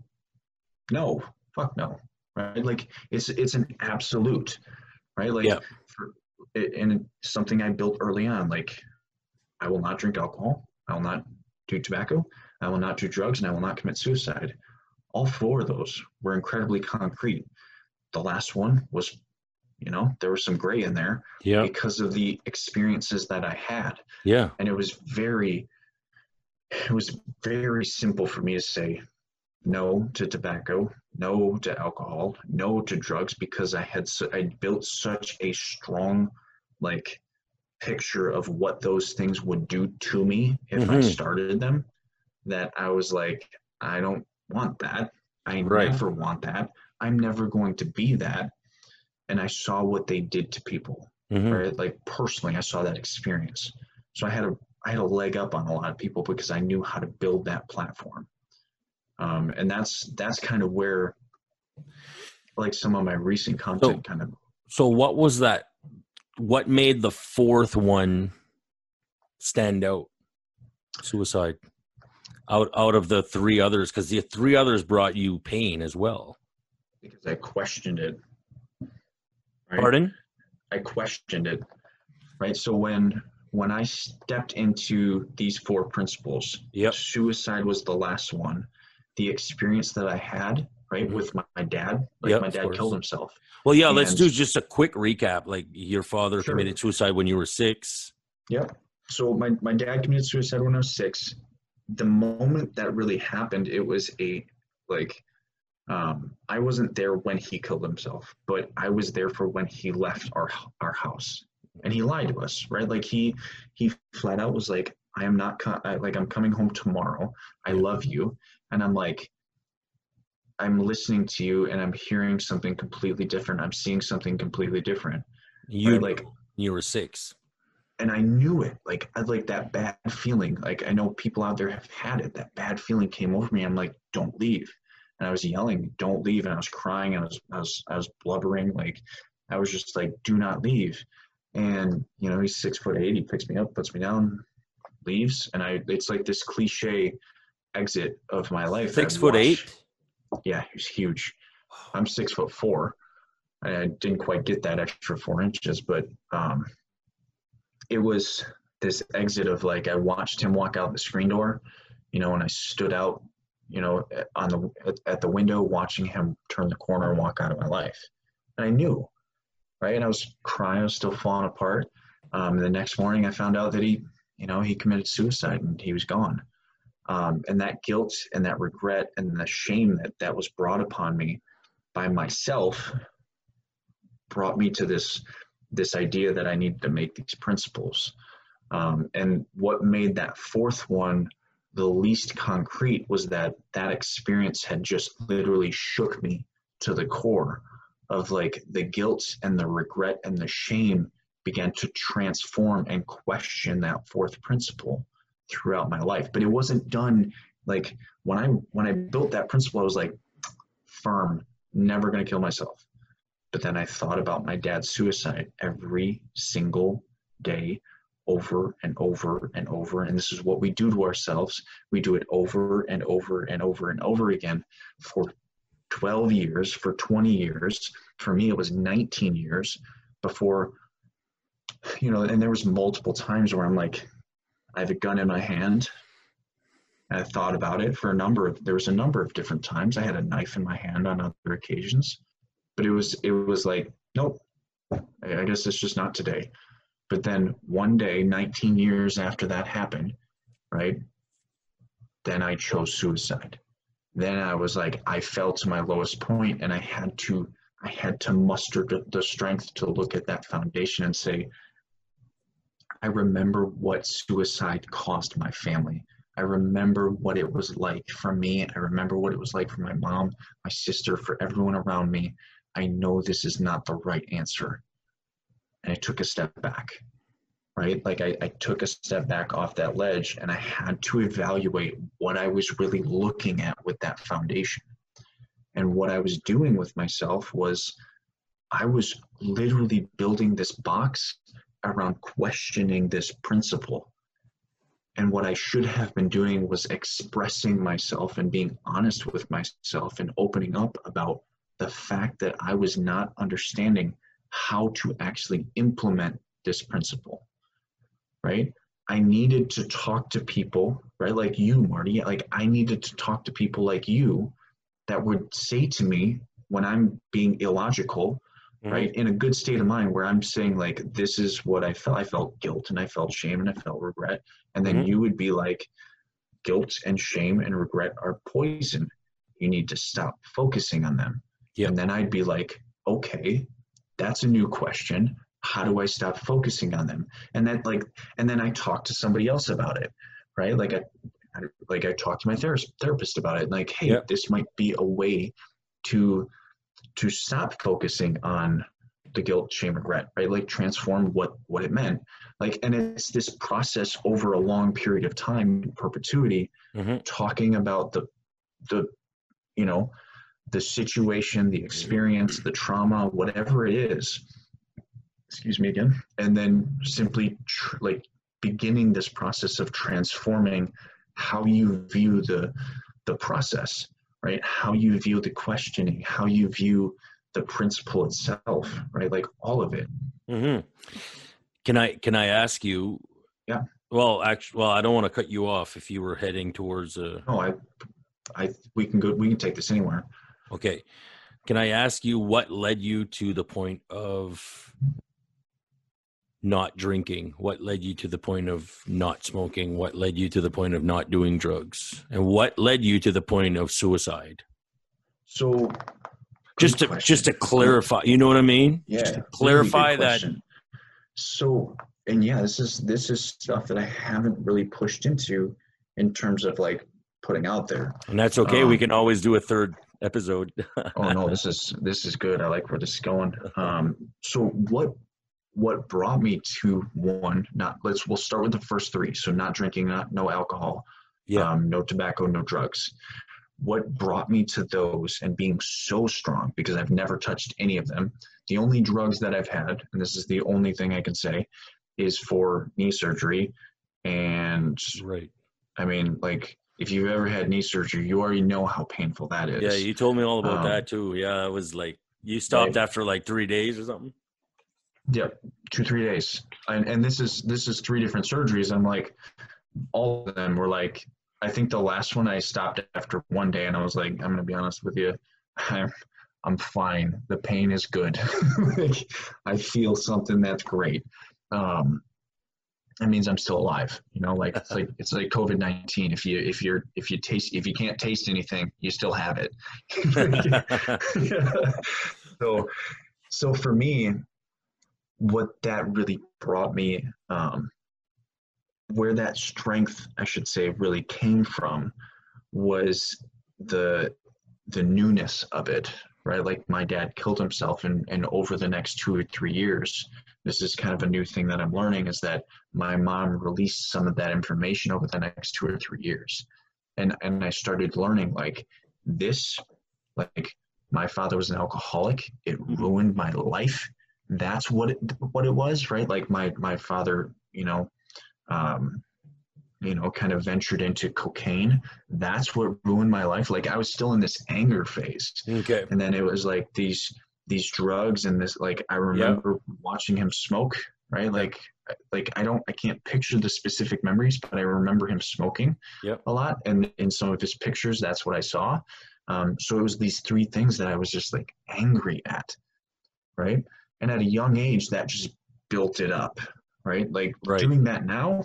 No. Fuck no right like it's it's an absolute right like Yeah. for, and something i built early on like i will not drink alcohol i will not do tobacco i will not do drugs and i will not commit suicide all four of those were incredibly concrete the last one was you know there was some gray in there Yeah. because of the experiences that i had Yeah. and it was very it was very simple for me to say no to tobacco no to alcohol no to drugs because i had i built such a strong like picture of what those things would do to me if i Mhm. started them that i was like i don't want that i Right. never want that i'm never going to be that and i saw what they did to people Mhm. right? Like personally, I saw that experience. So I had a I had a leg up on a lot of people because I knew how to build that platform. um, and that's that's kind of where like some of my recent content kind of So what was that? What made the fourth one stand out? Suicide. Out out of the three others, because the three others brought you pain as well. because i questioned it right? Pardon? i questioned it right so when when i stepped into these four principles Yep. suicide was the last one the experience that i had right Mhm. with my, my dad like Yep, my dad killed himself Well, yeah. Let's do just a quick recap. Like your father Sure. committed suicide when you were six. Yep. So my, my dad committed suicide when I was six. The moment that really happened, it was a like um, I wasn't there when he killed himself, but I was there for when he left our our house, and he lied to us, right? Like he he flat out was like, "I am not co- I, like I'm coming home tomorrow. I love you," and I'm like, I'm listening to you, and I'm hearing something completely different. I'm seeing something completely different You Right, like- you were six. And I knew it. Like I like that bad feeling. Like I know people out there have had it. That bad feeling came over me. I'm like, don't leave. And I was yelling, don't leave. And I was crying and I was I was I was blubbering. Like I was just like, do not leave. And you know, he's six foot eight. He picks me up, puts me down, leaves, and I. It's like this cliche exit of my life. Six foot watched. eight. Yeah, he's huge. I'm six foot four. I didn't quite get that extra four inches, but um, it was this exit of like I watched him walk out the screen door, you know, and I stood out, you know, on the at, the window watching him turn the corner and walk out of my life, and I knew, right? And I was crying, I was still falling apart. Um, the next morning, I found out that he, you know, he committed suicide and he was gone. Um, and that guilt and that regret and the shame that that was brought upon me by myself brought me to this this idea that I needed to make these principles. Um, and what made that fourth one the least concrete was that that experience had just literally shook me to the core of like the guilt and the regret and the shame began to transform and question that fourth principle throughout my life but it wasn't done like when i when i built that principle i was like firm never going to kill myself but then i thought about my dad's suicide every single day over and over and over. And this is what we do to ourselves. We do it over and over and over and over again for 12 years for 20 years. For me it was 19 years before you know and there was multiple times where i'm like i have a gun in my hand. And i thought about it for a number of there was a number of different times. I had a knife in my hand on other occasions but it was it was like nope i guess it's just not today. But then one day 19 years after that happened right then i chose suicide. Then i was like i fell to my lowest point and i had to i had to muster the strength to look at that foundation and say i remember what suicide cost my family. I remember what it was like for me. I remember what it was like for my mom my sister for everyone around me i know this is not the right answer. And i took a step back right? Like I, I took a step back off that ledge and i had to evaluate what i was really looking at with that foundation. And what i was doing with myself was i was literally building this box around questioning this principle. And what i should have been doing was expressing myself and being honest with myself and opening up about the fact that i was not understanding how to actually implement this principle right? I needed to talk to people, right? Like you, Marty. Like I needed to talk to people like you that would say to me when I'm being illogical, Mhm. right? In a good state of mind where I'm saying like this is what I felt. I felt guilt and I felt shame and I felt regret. And then Mhm. you would be like, guilt and shame and regret are poison. You need to stop focusing on them. Yeah. And then I'd be like, okay, that's a new question. How do I stop focusing on them? And then like, and then I talk to somebody else about it, right? Like I, like I talked to my therapist therapist about it. Like, hey, Yeah. this might be a way to to stop focusing on the guilt, shame, regret, right? Like transform what what it meant. Like, and it's this process over a long period of time, in perpetuity, Mhm. talking about the the you know the situation the experience the trauma whatever it is excuse me again and then simply tr- like beginning this process of transforming how you view the the process right how you view the questioning how you view the principle itself right like all of it hmm Can I can I ask you? Yeah. Well, actually, well, I don't want to cut you off if you were heading towards a. no i i we can go we can take this anywhere Okay. Can I ask you what led you to the point of not drinking? What led you to the point of not smoking? What led you to the point of not doing drugs? And what led you to the point of suicide? so Just to question. just to clarify, you know what I mean? yeah Just to really clarify that. question. so and yeah this is this is stuff that i haven't really pushed into in terms of like putting out there And that's okay. we Um, can always do a third episode. [LAUGHS] oh no this is this is good. I like where this is going. Um so what what brought me to one not let's we'll start with the first three. So not drinking not no alcohol. Yeah. um, no tobacco no drugs. What brought me to those and being so strong because i've never touched any of them. The only drugs that i've had and this is the only thing i can say is for knee surgery. And right. i mean like if you've ever had knee surgery you already know how painful that is Yeah, you told me all about Um, that too. Yeah, it was like you stopped right. after like three days or something. Yep, two three days, and and this is this is three different surgeries. I'm like, all of them were like, I think the last one I stopped after one day, and I was like, I'm gonna be honest with you, [LAUGHS] I'm I'm fine. The pain is good. [LAUGHS] like, I feel something that's great. Um, that means I'm still alive. You know, like it's like [LAUGHS] it's like COVID nineteen. If you if you're if you taste if you can't taste anything, you still have it. [LAUGHS] so so for me what that really brought me um, where that strength i should say really came from was the the newness of it right like my dad killed himself and and over the next two or three years this is kind of a new thing that i'm learning is that my mom released some of that information over the next two or three years. And and i started learning like this like my father was an alcoholic. It ruined my life. That's what it what it was right? Like my my father you know um you know kind of ventured into cocaine. That's what ruined my life. Like i was still in this anger phase. Okay. and then it was like these these drugs and this like i remember watching him smoke right? Like like i don't i can't picture the specific memories but i remember him smoking Yep. a lot. And in some of his pictures that's what i saw. Um, so it was these three things that i was just like angry at right? And at a young age that just built it up right? Like Right. doing that now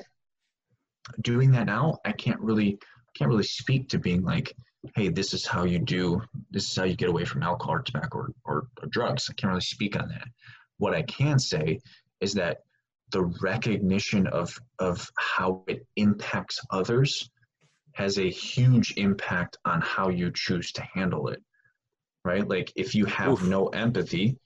doing that now i can't really can't really speak to being like hey this is how you do this is how you get away from alcohol or tobacco or, or, or drugs i can't really speak on that what i can say is that the recognition of of how it impacts others has a huge impact on how you choose to handle it right like if you have Oof. no empathy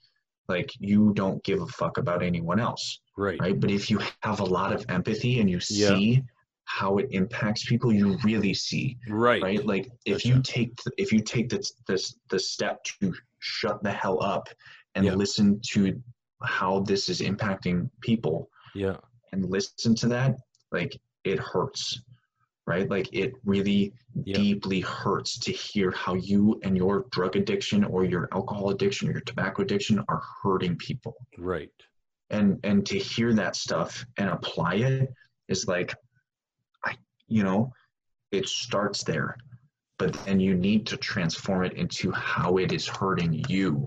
like you don't give a fuck about anyone else Right. right but if you have a lot of empathy and you Yeah. How it impacts people you really see Right. right like if Gotcha. you take if you take this this the step to shut the hell up and Yeah. listen to how this is impacting people Yeah. and listen to that like it hurts right like it really Yeah. deeply hurts to hear how you and your drug addiction or your alcohol addiction or your tobacco addiction are hurting people Right. and and to hear that stuff and apply it is like you know it starts there but then you need to transform it into how it is hurting you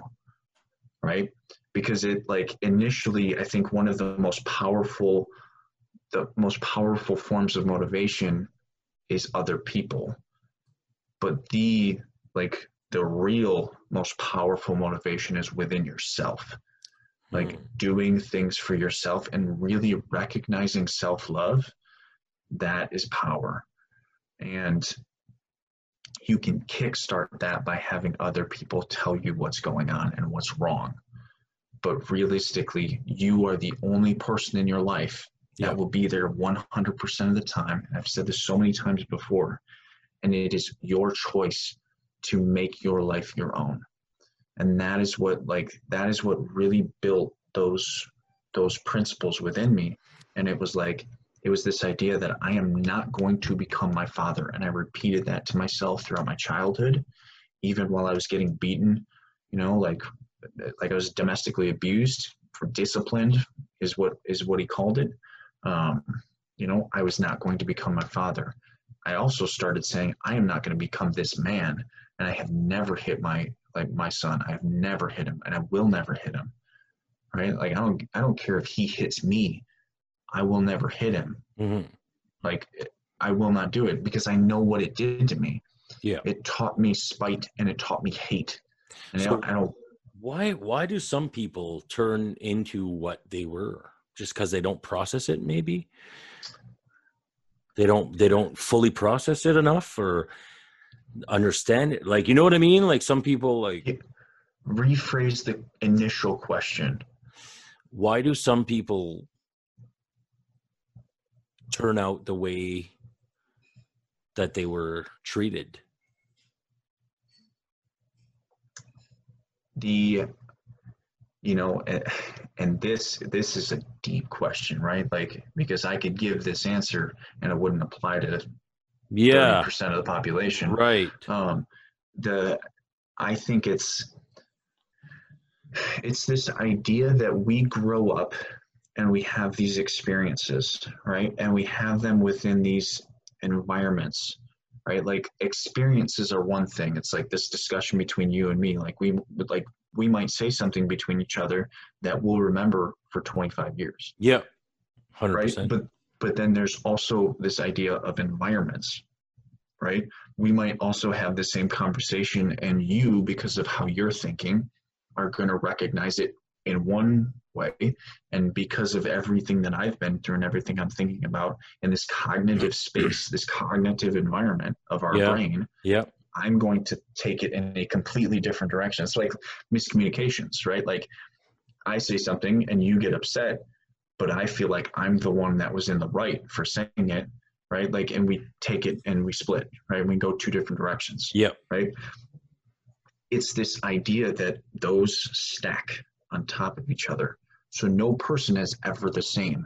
right? Because it like initially i think one of the most powerful the most powerful forms of motivation is other people. But the like the real most powerful motivation is within yourself. Like Mm. doing things for yourself and really recognizing self-love that is power. And you can kickstart that by having other people tell you what's going on and what's wrong. But realistically you are the only person in your life that will be there 100% of the time. And i've said this so many times before and it is your choice to make your life your own. And that is what like that is what really built those those principles within me. And it was like it was this idea that i am not going to become my father. And i repeated that to myself throughout my childhood even while i was getting beaten you know like like i was domestically abused for disciplined is what is what he called it. Um, you know i was not going to become my father. I also started saying i am not going to become this man. And i have never hit my like my son. I've never hit him and i will never hit him. Right? Like i don't i don't care if he hits me i will never hit him Mhm. like i will not do it because i know what it did to me Yeah. it taught me spite and it taught me hate and I, So- don't, I don't Why why do some people turn into what they were? Just because they don't process it, maybe? They don't they don't fully process it enough or understand it. Like you know what I mean? Like some people like Yeah. rephrase the initial question why do some people turn out the way that they were treated? the you know and this this is a deep question right like because i could give this answer and it wouldn't apply to Yeah. 30% of the population Right. um the i think it's it's this idea that we grow up and we have these experiences right? And we have them within these environments right? Like experiences are one thing. It's like this discussion between you and me. Like we would like we might say something between each other that we'll remember for 25 years. Yeah. 100%. right but but then there's also this idea of environments right? We might also have the same conversation and you because of how you're thinking are going to recognize it in one way and because of everything that i've been through and everything i'm thinking about in this cognitive [CLEARS THROAT] space this cognitive environment of our Yeah. brain yeah. I'm going to take it in a completely different direction. It's like miscommunications, right? Like I say something and you get upset, but I feel like I'm the one that was in the right for saying it, right? Like, and we take it and we split, right? We go two different directions, Yeah. right? It's this idea that those stack on top of each other. So no person is ever the same,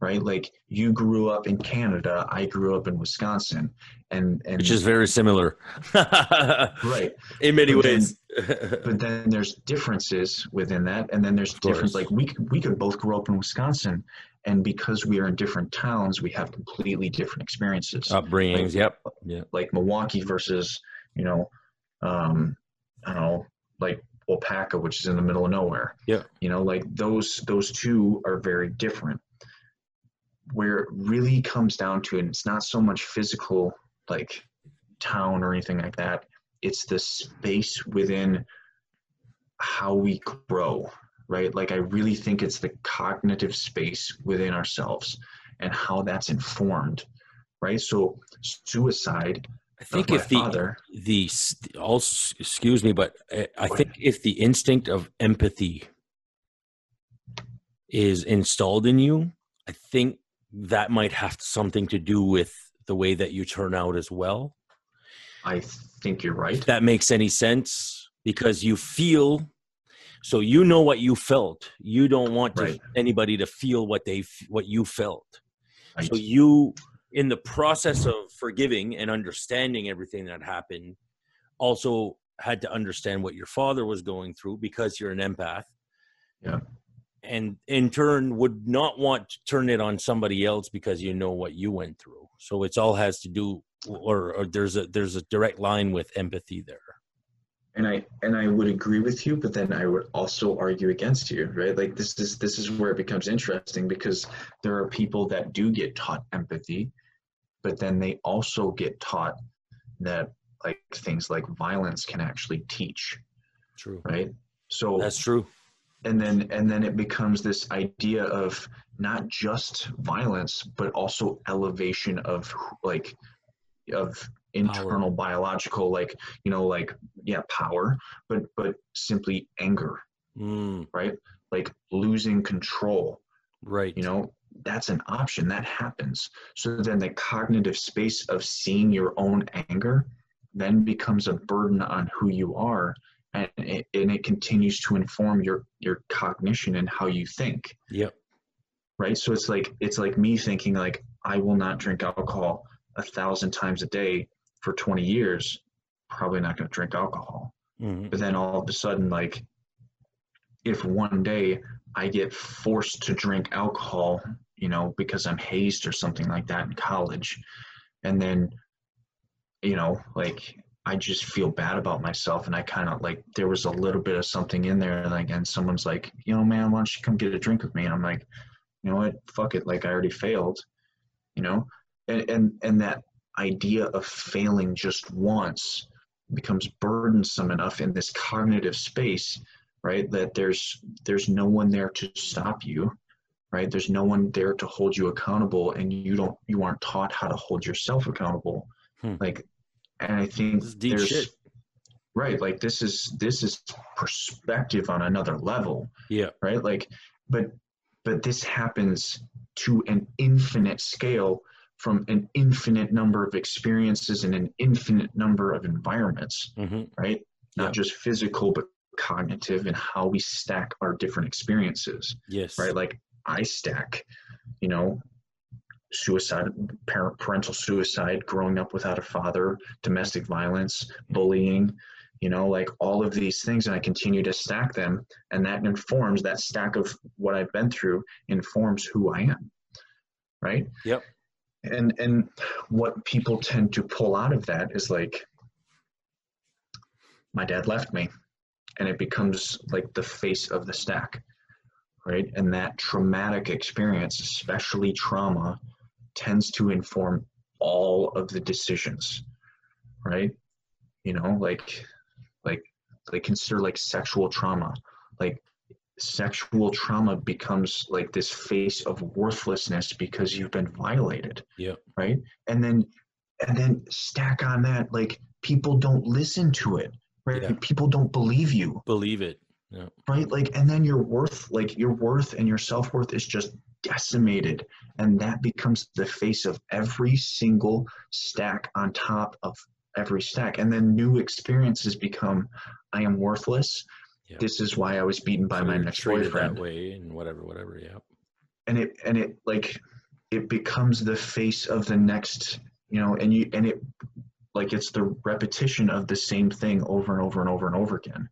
right? Like you grew up in Canada, I grew up in Wisconsin, and and Which is very similar. [LAUGHS] right. In many But then- ways. [LAUGHS] but then there's differences within that and then there's difference like we could, we could both grow up in wisconsin and because we are in different towns we have completely different experiences Upbringings. Yep. Yeah. like milwaukee versus you know um i don't know like Waupaca, which is in the middle of nowhere. Yeah. you know like those those two are very different. Where it really comes down to and it's not so much physical like town or anything like that it's the space within how we grow right? Like i really think it's the cognitive space within ourselves and how that's informed right? So suicide I think if the father the also excuse me, but I, I think if the instinct of empathy is installed in you, I think that might have something to do with the way that you turn out as well. i think you're right If that makes any sense, because you feel, so you know what you felt. You don't want to, Right. anybody to feel what they what you felt. right. So you, in the process of forgiving and understanding everything that happened, also had to understand what your father was going through because you're an empath. Yeah. And in turn, would not want to turn it on somebody else because you know what you went through. So it's all has to do, or, or there's a there's a direct line with empathy there. and i and i would agree with you but then i would also argue against you right like this is this is where it becomes interesting because there are people that do get taught empathy but then they also get taught that like things like violence can actually teach True. right so That's true. and then and then it becomes this idea of not just violence but also elevation of like of internal biological like you know like yeah power but but simply anger Mm, right like losing control right. you know that's an option that happens so then the cognitive space of seeing your own anger then becomes a burden on who you are and it, and it continues to inform your your cognition and how you think Yep. right so it's like it's like me thinking like i will not drink alcohol a thousand times a day for 20 years probably not going to drink alcohol Mhm. but then all of a sudden like if one day i get forced to drink alcohol you know because i'm hazed or something like that in college. And then you know like i just feel bad about myself and i kind of like there was a little bit of something in there like and someone's like you know man why don't you come get a drink with me? And i'm like you know what? Fuck it. Like i already failed. You know? And and and that idea of failing just once becomes burdensome enough in this cognitive space right that there's there's no one there to stop you right there's no one there to hold you accountable and you don't you aren't taught how to hold yourself accountable Hmm. like and i think This is deep there's shit. right like this is this is perspective on another level Yeah. right like but but this happens to an infinite scale from an infinite number of experiences and an infinite number of environments hmm right not Yeah. just physical but cognitive and how we stack our different experiences Yes. right like i stack you know suicide parent parental suicide growing up without a father domestic violence bullying you know like all of these things and i continue to stack them and that informs that stack of what i've been through informs who i am right Yep. and and what people tend to pull out of that is like my dad left me and it becomes like the face of the stack right and that traumatic experience especially trauma tends to inform all of the decisions right you know like like like consider like sexual trauma like sexual trauma becomes like this face of worthlessness because you've been violated Yeah. right and then and then stack on that like people don't listen to it right Yeah. people don't believe you Believe it. Yeah. right like and then your worth like your worth and your self-worth is just decimated and that becomes the face of every single stack on top of every stack and then new experiences become i am worthless Yeah. this is why i was beaten by So my next boyfriend that way and whatever, whatever. Yeah. and it and it like it becomes the face of the next you know and you and it like it's the repetition of the same thing over and over and over and over again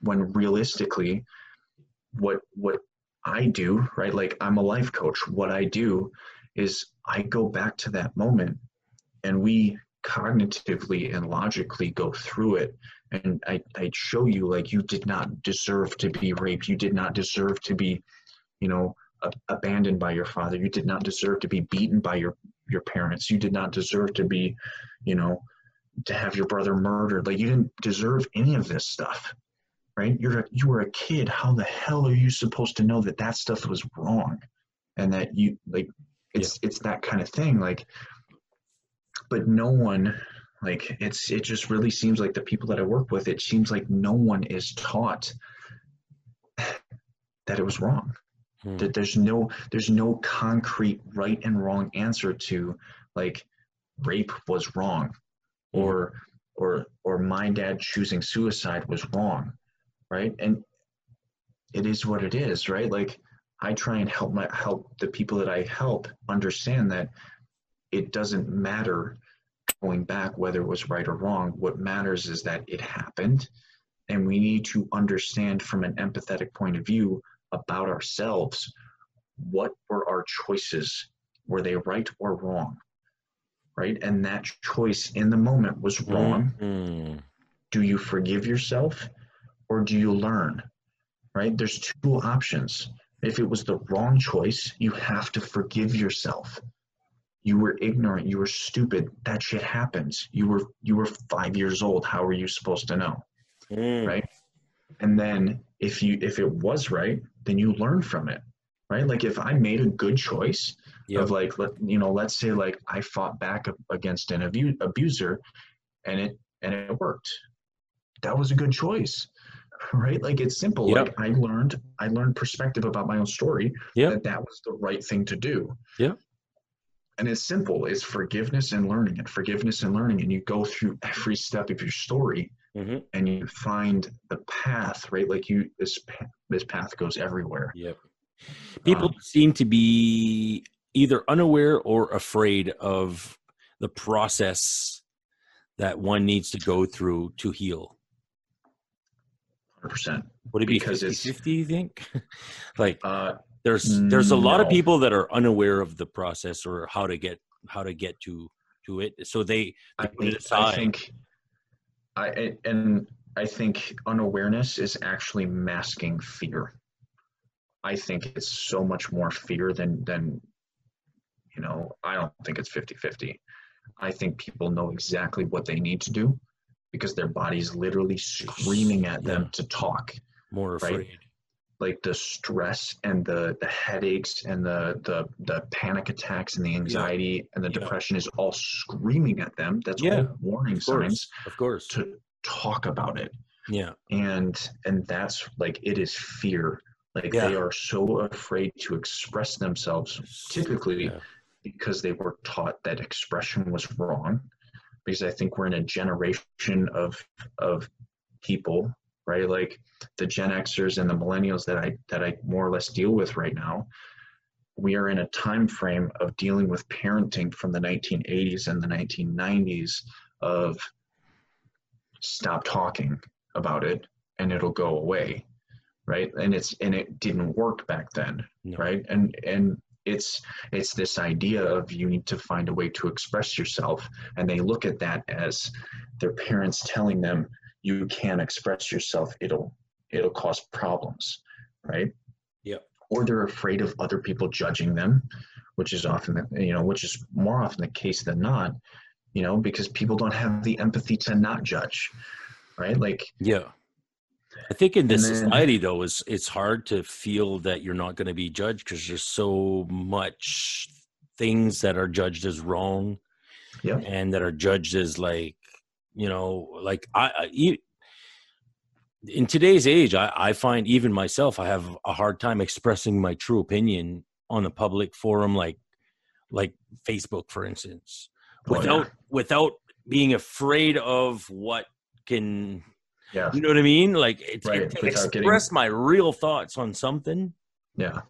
when realistically what what i do right? Like i'm a life coach. What i do is i go back to that moment and we cognitively and logically go through it. And i i show you like you did not deserve to be raped. You did not deserve to be you know a- abandoned by your father. You did not deserve to be beaten by your your parents. You did not deserve to be you know to have your brother murdered. Like you didn't deserve any of this stuff right? You're a, you were a kid. How the hell are you supposed to know that that stuff was wrong? And that you like it's it's that kind of thing like but no one like it's it just really seems like the people that i work with it seems like no one is taught that it was wrong. Hmm. that there's no there's no concrete right and wrong answer to like rape was wrong Mhm. or or or my dad choosing suicide was wrong right? And it is what it is right? Like i try and help my help the people that i help understand that it doesn't matter going back whether it was right or wrong. What matters is that it happened. And we need to understand from an empathetic point of view about ourselves what were our choices? Were they right or wrong? Right? And that choice in the moment was wrong. Mhm. do you forgive yourself or do you learn right? There's two options. If it was the wrong choice you have to forgive yourself. You were ignorant. You were stupid. That shit happens. You were you were 5 years old. How are you supposed to know Mm. Right. and then if you if it was right then you learn from it right? Like if i made a good choice Yep. of like let you know let's say like i fought back against an abu- abuser and it and it worked that was a good choice right like it's simple Yep. like i learned i learned perspective about my own story Yep. that that was the right thing to do yeah and it's simple it's forgiveness and learning and forgiveness and learning and you go through every step of your story Mhm. and you find the path right like you this this path goes everywhere Yep. People Um, seem to be either unaware or afraid of the process that one needs to go through to heal. 100% Would it be Because 50 it's- 50, you think? [LAUGHS] like uh, there's there's a lot of people that are unaware of the process or how to get how to get to to it. So they, I, they put it I think I- and I think unawareness is actually masking fear. I think it's so much more fear than than you know, I don't think it's 50-50. I think people know exactly what they need to do because their body's literally screaming at them Yeah. to talk. more right? Like the stress and the the headaches and the the the panic attacks and the anxiety and the Yeah. depression is all screaming at them. That's Yeah, all warning Of signs Of course. to talk about it Yeah. and and that's like it is fear like Yeah. they are so afraid to express themselves typically Yeah. because they were taught that expression was wrong because i think we're in a generation of of people right? Like the gen xers and the millennials that i that i more or less deal with right now we are in a time frame of dealing with parenting from the 1980s and the 1990s of stop talking about it and it'll go away right? And it's and it didn't work back then No. right? And and it's it's this idea of you need to find a way to express yourself and they look at that as their parents telling them you can't express yourself it'll it'll cause problems right Yep. or they're afraid of other people judging them which is often the, you know which is more often the case than not you know because people don't have the empathy to not judge right like Yeah. I think in this then- society though is it's hard to feel that you're not going to be judged because there's so much things that are judged as wrong Yep. and that are judged as like you know like I, I in today's age I, I find even myself I have a hard time expressing my true opinion on a public forum like like Facebook for instance Oh, yeah. without without being afraid of what can yeah you know what I mean? Like it, Right, it, without getting- express my real thoughts on something. yeah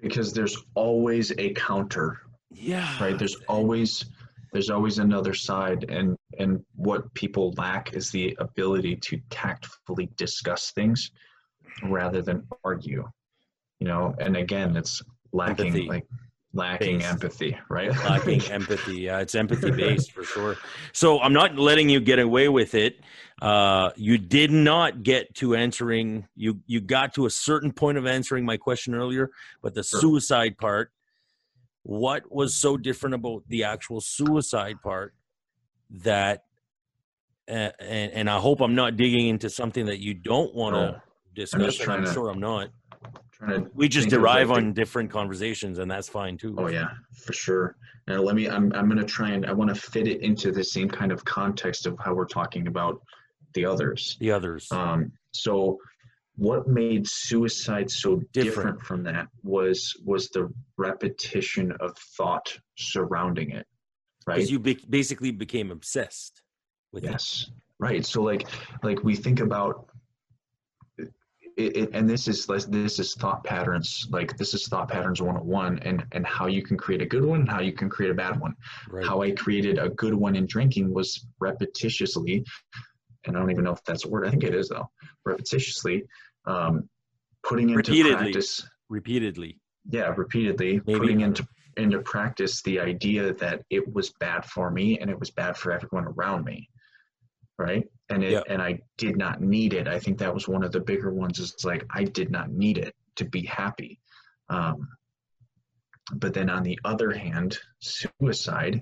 because there's always a counter Yeah. right there's always there's always another side and and what people lack is the ability to tactfully discuss things rather than argue you know and again it's lacking Empathy. like lacking Based. empathy right [LAUGHS] lacking empathy. Yeah, it's empathy [LAUGHS] based for sure. So I'm not letting you get away with it. Uh, you did not get to answering. You you got to a certain point of answering my question earlier, but the Sure. suicide part. What was so different about the actual suicide part that? Uh, and and I hope I'm not digging into something that you don't want to No. discuss. trying I'm to- sure I'm not. Trying to We just derive on different conversations, and that's fine too. Oh yeah, for sure. Now let me. I'm. I'm gonna try and. I want to fit it into the same kind of context of how we're talking about the others. The others. Um. So, what made suicide so Different. different, from that was was the repetition of thought surrounding it. Right. because you be- basically became obsessed with it. Yes. Right. So like like we think about it, it and this is like this is thought patterns like this is thought patterns 101 and and how you can create a good one and how you can create a bad one Right. how i created a good one in drinking was repetitiously and i don't even know if that's a word i think it is though repetitiously um, putting into Repeatedly. practice Repeatedly. yeah repeatedly Maybe putting into into practice the idea that it was bad for me and it was bad for everyone around me right and it Yeah. and i did not need it. I think that was one of the bigger ones is like i did not need it to be happy. Um, but then on the other hand suicide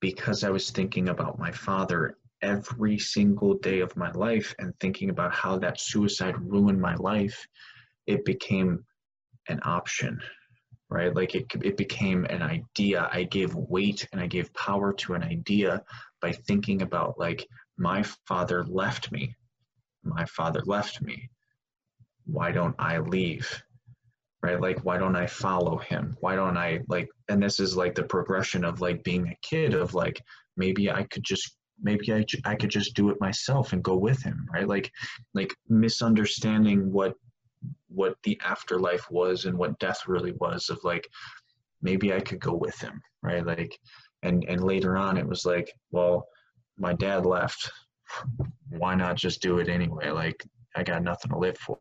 because i was thinking about my father every single day of my life and thinking about how that suicide ruined my life it became an option right? Like it, it became an idea. I gave weight and i gave power to an idea by thinking about like my father left me. My father left me. Why don't i leave? Right? Like why don't i follow him? Why don't i like and this is like the progression of like being a kid of like maybe i could just maybe I, I could just do it myself and go with him right? Like like misunderstanding what what the afterlife was and what death really was of like maybe i could go with him right? Like and and later on it was like well my dad left why not just do it anyway? Like i got nothing to live for.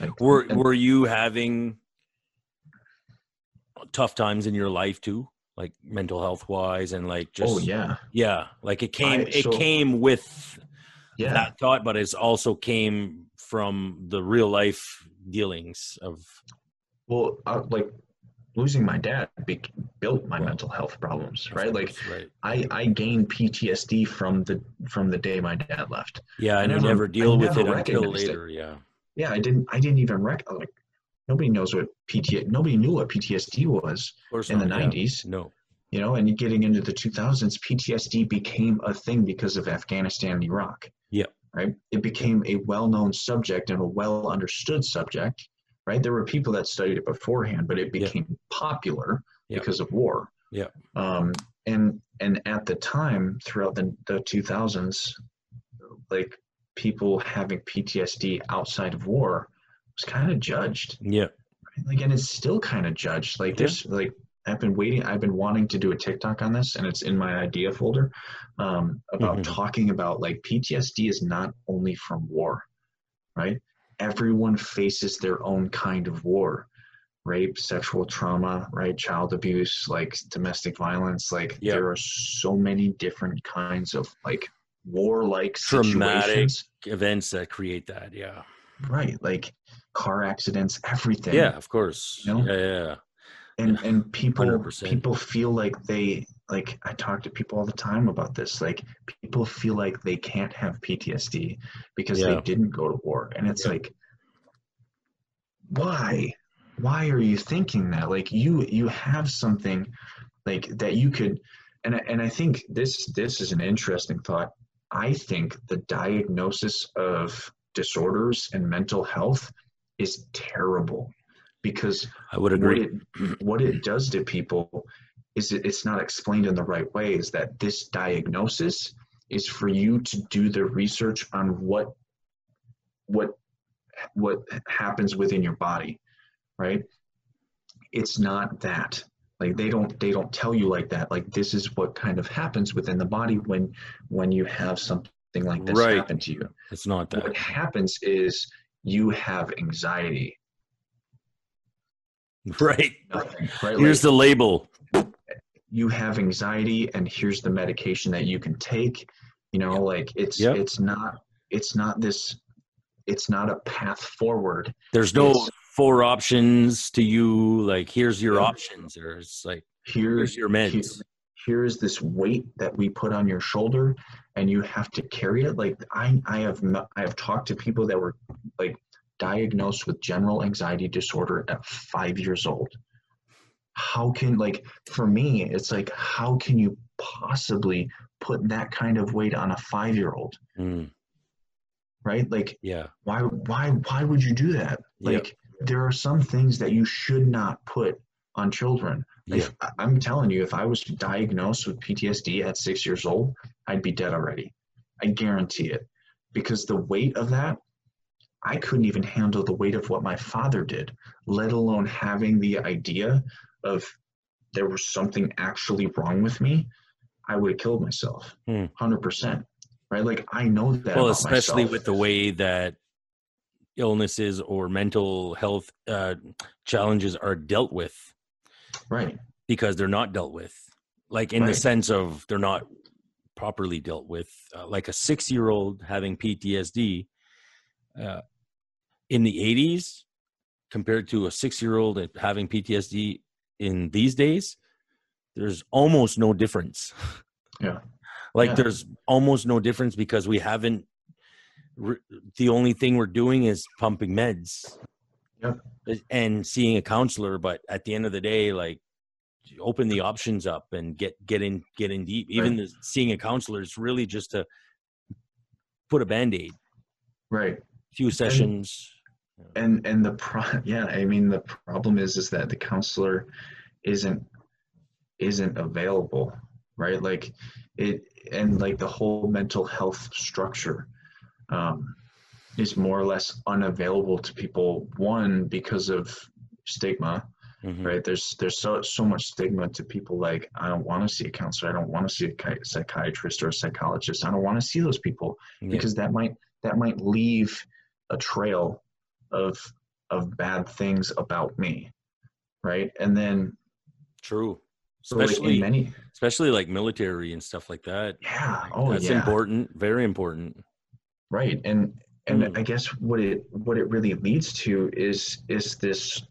Like, were were you having tough times in your life too? Like mental health wise and like just oh yeah. Yeah like it came I- it came with yeah. that thought but it's also came from the real life dealings of well uh, like losing my dad be- built my mental health problems right like right I, I gained PTSD from the from the day my dad left. yeah I and you never- never I deal with never it until recognized it. later yeah Yeah, I didn't I didn't even rec like nobody knows what PTSD. nobody knew what PTSD was in the not, yeah. 90s, no you know, and getting into the 2000s PTSD became a thing because of Afghanistan and Iraq. Yep. Right? It became a well-known subject and a well understood subject, right? There were people that studied it beforehand, but it Yeah. became popular Yeah. because of war. Yeah. Um, and and at the time, throughout the, the 2000s, like people having PTSD outside of war was kind of judged. yeah Like, and it's still kind of judged. Like, Yeah. there's like I've been waiting. I've been wanting to do a TikTok on this, and it's in my idea folder um, about Mhm. talking about like PTSD is not only from war, right? Everyone faces their own kind of war rape, sexual trauma, right? Child abuse, like domestic violence. Like Yeah. there are so many different kinds of like war-like Traumatic. situations. events that create that yeah Right, like car accidents, everything. yeah of course You know? yeah yeah and and people 100%. people feel like they like i talk to people all the time about this like people feel like they can't have ptsd because Yeah. they didn't go to war and it's Yeah. like why why are you thinking that like you you have something like that you could and I- and i think this this is an interesting thought i think the diagnosis of disorders and mental health is terrible because i would what it, [CLEARS THROAT] what it does to people is it, it's not explained in the right way is that this diagnosis is for you to do the research on what what what happens within your body right? It's not that. Like they don't they don't tell you like that like this is what kind of happens within the body when when you have something like this Right. happen to you. It's not that. What happens is you have anxiety [LAUGHS] right. Nothing. Right here's the label. you have anxiety and here's the medication that you can take you know like it's Yep. it's not it's not this it's not a path forward. There's no It's- four options to you like here's your Yeah. options there's like here's here's your meds. here's this weight that we put on your shoulder and you have to carry it. Like i i have i have talked to people that were like diagnosed with general anxiety disorder at five years old. How can like for me it's like how can you possibly put that kind of weight on a five year old Mm, right? Like yeah. why why why would you do that? Like there are some things that you should not put on children. Yeah. I'm telling you if i was diagnosed with ptsd at six years old i'd be dead already. I guarantee it. Because the weight of that i couldn't even handle the weight of what my father did let alone having the idea of there was something actually wrong with me i would have killed myself. Hmm. 100% right? Like i know that well especially myself. with the way that illnesses or mental health uh, challenges are dealt with. Right. Because they're not dealt with. Like in the sense of they're not properly dealt with. Uh, like a six year old having ptsd uh, in the 80s compared to a six year old having ptsd in these days there's almost no difference. [LAUGHS] Yeah. like Yeah. there's almost no difference because we haven't re- the only thing we're doing is pumping meds. Yep. and seeing a counselor but at the end of the day like open the options up and get get in get in deep. Even the, seeing a counselor is really just to put a band-aid. Right. A few sessions. and and and the pro [LAUGHS] yeah i mean the problem is is that the counselor isn't isn't available right? Like it and like the whole mental health structure um, is more or less unavailable to people one because of stigma Mhm. right? There's there's so so much stigma to people like i don't want to see a counselor. I don't want to see a chi- psychiatrist or a psychologist. I don't want to see those people Yeah. because that might that might leave a trail of of bad things about me right and then True. so like Especially in many especially like military and stuff like that. yeah oh That's yeah important. Very important. right and and Mm. i guess what it what it really leads to is is this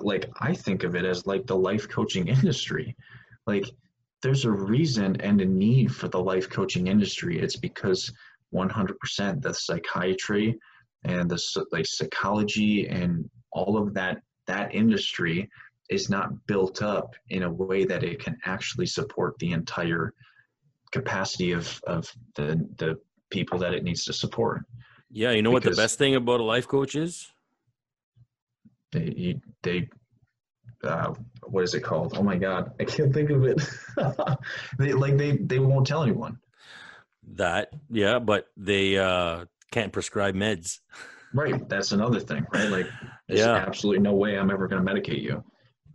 like i think of it as like the life coaching industry like there's a reason and a need for the life coaching industry it's because 100% the psychiatry and the like psychology and all of that that industry is not built up in a way that it can actually support the entire capacity of of the the people that it needs to support. Yeah, you know what the best thing about a life coach is? they they uh, what is it called? Oh my god i can't think of it. [LAUGHS] They like they they won't tell anyone. That, yeah, but they uh can't prescribe meds. [LAUGHS] right that's another thing right like there's Yeah. absolutely no way i'm ever going to medicate you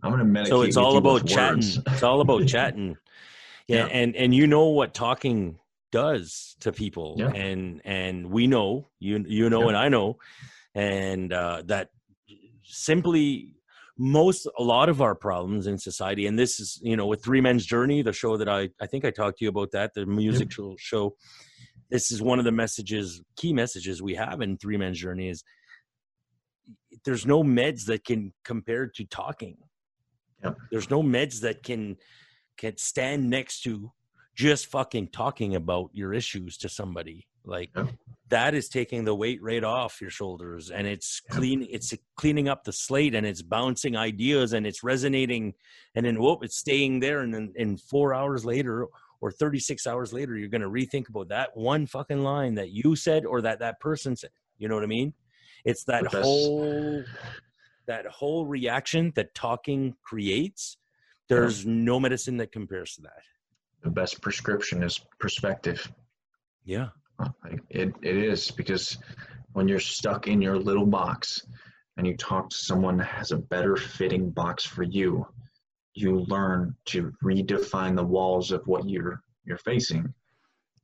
i'm going to medicate So it's all about chatting. words. It's all about [LAUGHS] chatting. Yeah, Yeah. and and you know what talking does to people, Yeah. and and we know you you know Yeah. and I know, and uh, that simply most a lot of our problems in society, and this is you know with Three Men's Journey, the show that I I think I talked to you about that the musical show. This is one of the messages, key messages we have in Three Men's Journey is there's no meds that can compare to talking. There's no meds that can can stand next to just fucking talking about your issues to somebody. Like that is taking the weight right off your shoulders and it's clean it's cleaning up the slate and it's bouncing ideas and it's resonating and then whoop it's staying there and then in 4 hours later or 36 hours later you're going to rethink about that one fucking line that you said or that that person said. You know what I mean? It's that whole that whole reaction that talking creates there's no medicine that compares to that the best prescription is perspective yeah uh, Like it, it is because when you're stuck in your little box and you talk to someone that has a better fitting box for you, you learn to redefine the walls of what you're you're facing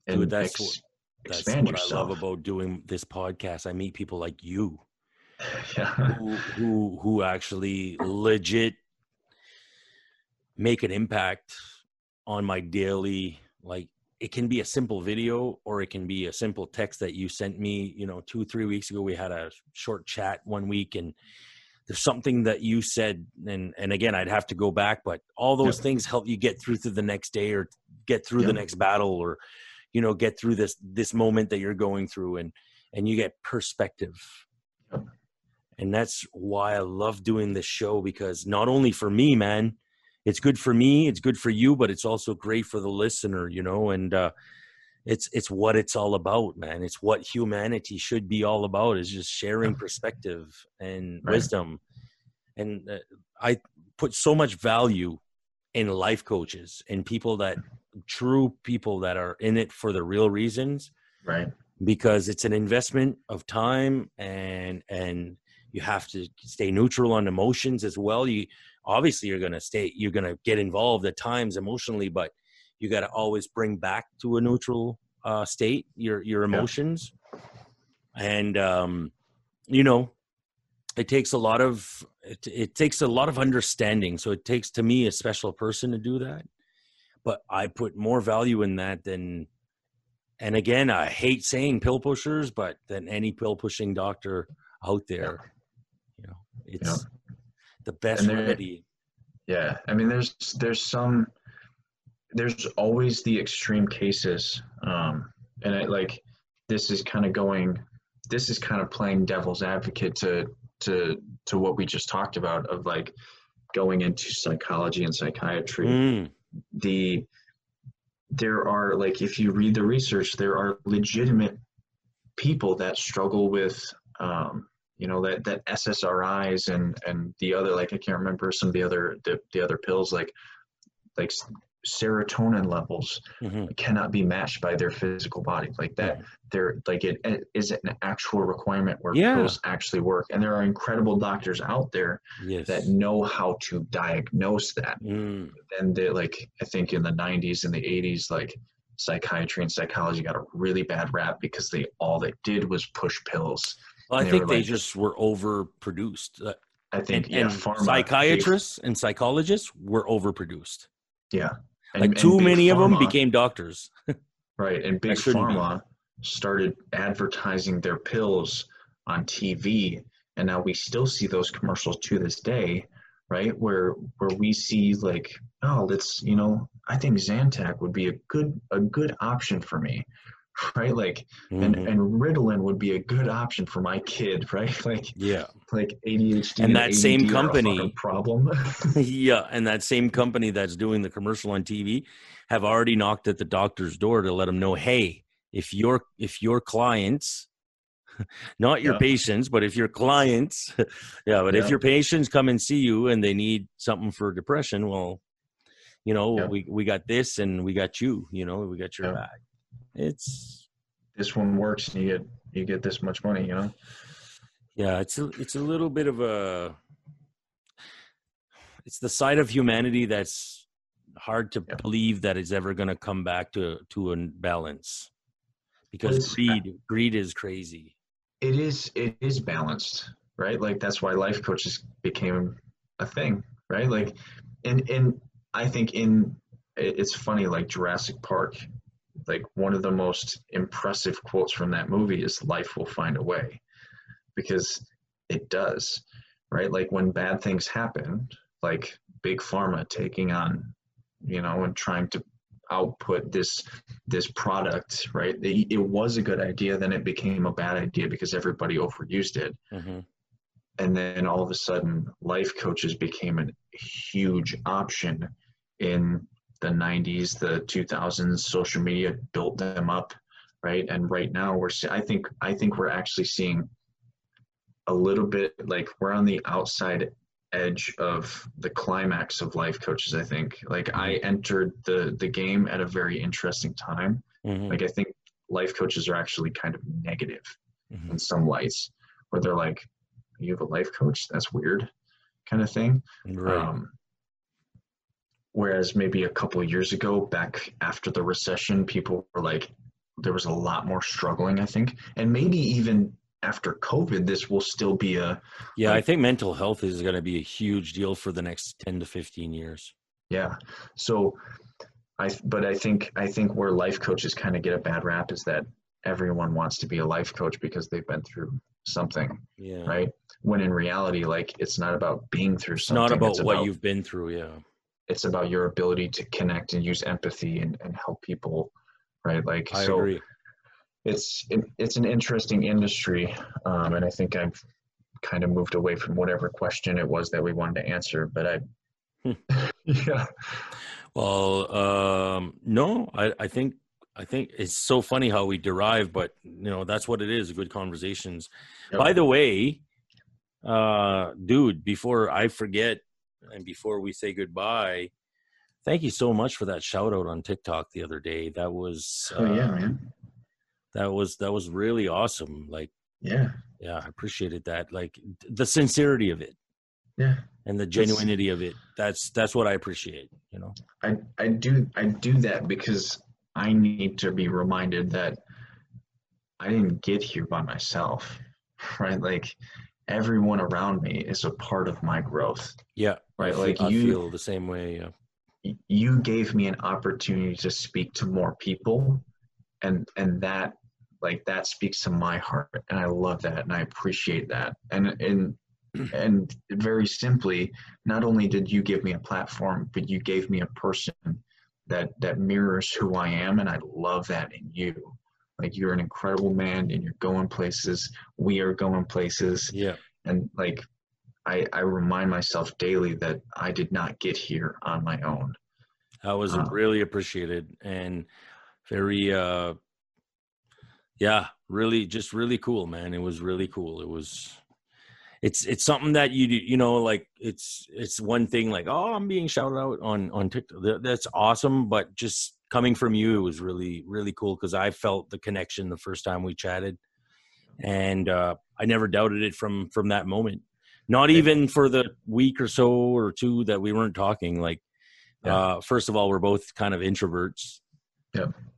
and Dude, that's ex- what- that's expand what yourself. i love about doing this podcast i meet people like you [LAUGHS] yeah. who who who actually legit make an impact on my daily like it can be a simple video or it can be a simple text that you sent me you know two three weeks ago we had a short chat one week and there's something that you said and and again i'd have to go back but all those Yep. things help you get through to the next day or get through the next battle or you know get through this this moment that you're going through and and you get perspective Yep. and that's why i love doing this show because not only for me man it's good for me it's good for you but it's also great for the listener you know and uh it's it's what it's all about man. It's what humanity should be all about is just sharing perspective and Right. wisdom. And uh, i put so much value in life coaches and people that true people that are in it for the real reasons Right. because it's an investment of time and and you have to stay neutral on emotions as well. You obviously you're going to stay you're going to get involved at times emotionally but you got to always bring back to a neutral uh state your your emotions. And um you know it takes a lot of it, it takes a lot of understanding. So it takes to me a special person to do that. But i put more value in that than and again i hate saying pill pushers but than any pill pushing doctor out there. You know it's the best there- remedy. Yeah, I mean, there's there's some there's always the extreme cases, um, and it like this is kind of going, this is kind of playing devil's advocate to to to what we just talked about of like going into psychology and psychiatry. Mm, The there are like if you read the research, there are legitimate people that struggle with um, you know that that SSRIs and and the other like I can't remember some of the other the, the other pills like like serotonin levels hmm cannot be matched by their physical body like that they're like it, it is an actual requirement where Yeah. pills actually work and there are incredible doctors out there Yes. that know how to diagnose that Mm, and they like i think in the 90s and the 80s like psychiatry and psychology got a really bad rap because they all they did was push pills well, I They think they like- just were overproduced. Uh, i think and yeah and pharma, psychiatrists and psychologists were overproduced. yeah And- Like too many of them became doctors. [LAUGHS] right and big shouldn't be. pharma started advertising their pills on tv and now we still see those commercials to this day right where where we see like oh let's you know i think zantac would be a good a good option for me [LAUGHS] right like and Mhm. and ritalin would be a good option for my kid [LAUGHS] right like yeah. like adhd And that same company- problem [LAUGHS] yeah, and that same company that's doing the commercial on TV have already knocked at the doctor's door to let them know, hey, if your if your clients, not your Yeah. patients, but if your clients, yeah, but if your patients come and see you and they need something for depression, well, you know, Yeah. we we got this and we got you, you know, we got your Yeah. back. It's this one works and you get you get this much money you know yeah, it's a it's a little bit of a it's the side of humanity that's hard to Yeah. believe that it's ever going to come back to to a balance because it's- greed greed is crazy. it is it is balanced right like that's why life coaches became a thing right like and and i think in it's funny like jurassic park like one of the most impressive quotes from that movie is life will find a way because it does right? Like when bad things happen like big pharma taking on you know and trying to output this this product right? It, it was a good idea then it became a bad idea because everybody overused it. Hmm and then all of a sudden life coaches became a huge option in the 90s the 2000s social media built them up right? And right now we're i think i think we're actually seeing a little bit like we're on the outside edge of the climax of life coaches i think. Like i entered the the game at a very interesting time. Hmm like i think life coaches are actually kind of negative hmm in some lights where they're like you have a life coach? That's weird kind of thing. Right. um, whereas maybe a couple of years ago back after the recession people were like there was a lot more struggling i think and maybe even after covid this will still be a yeah, I think mental health is going to be a huge deal for the next 10 to 15 years. yeah so i but i think i think where life coaches kind of get a bad rap is that everyone wants to be a life coach because they've been through something Yeah. right when in reality like it's not about being through something It's not about it's what about, you've been through, yeah. It's about your ability to connect and use empathy and, and help people right like I so agree. it's it, it's an interesting industry um, and i think i've kind of moved away from whatever question it was that we wanted to answer but i [LAUGHS] yeah Well, um, no, I, I think I think it's so funny how we derive, but you know that's what it is. Good conversations. Yep. By the way, uh, dude, before I forget, and before we say goodbye, thank you so much for that shout out on TikTok the other day. That was oh yeah uh, man that was that was really awesome. Like, yeah yeah, I appreciated that. Like the sincerity of it yeah and the genuinity of it. That's that's what I appreciate. You know. I, I do I do that because I need to be reminded that I didn't get here by myself, [LAUGHS] right? Like everyone around me is a part of my growth, Yeah. Right? I feel, Like I you feel the same way. Yeah. you gave me an opportunity to speak to more people, and and that like that speaks to my heart, and I love that, and I appreciate that, and and [CLEARS THROAT] and very simply, not only did you give me a platform, but you gave me a person that that mirrors who I am, and I love that in you. Like you're an incredible man, and you're going places. We are going places, Yeah. and like I I remind myself daily that I did not get here on my own. That was Uh, really appreciated and very uh yeah, really just really cool man. It was really cool. It was it's it's something that you you know like it's it's one thing like oh i'm being shouted out on on tiktok. That's awesome but just coming from you it was really really cool because i felt the connection the first time we chatted. And uh i never doubted it from from that moment not even for the week or so or two that we weren't talking like yeah. uh first of all we're both kind of introverts.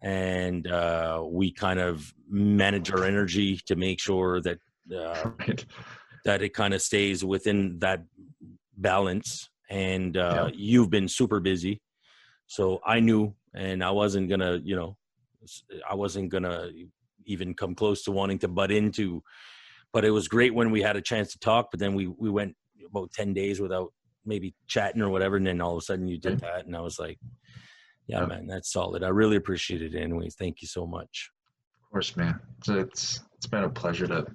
And uh, we kind of manage our energy to make sure that uh, right. that it kind of stays within that balance. And uh, you've been super busy, so I knew, and I wasn't gonna, you know, I wasn't gonna even come close to wanting to butt into. But it was great when we had a chance to talk. But then we we went about ten days without maybe chatting or whatever, and then all of a sudden you did that, and I was like, yeah, man, that's solid. I really appreciate it. Anyways, thank you so much. Of course, man. So it's it's been a pleasure to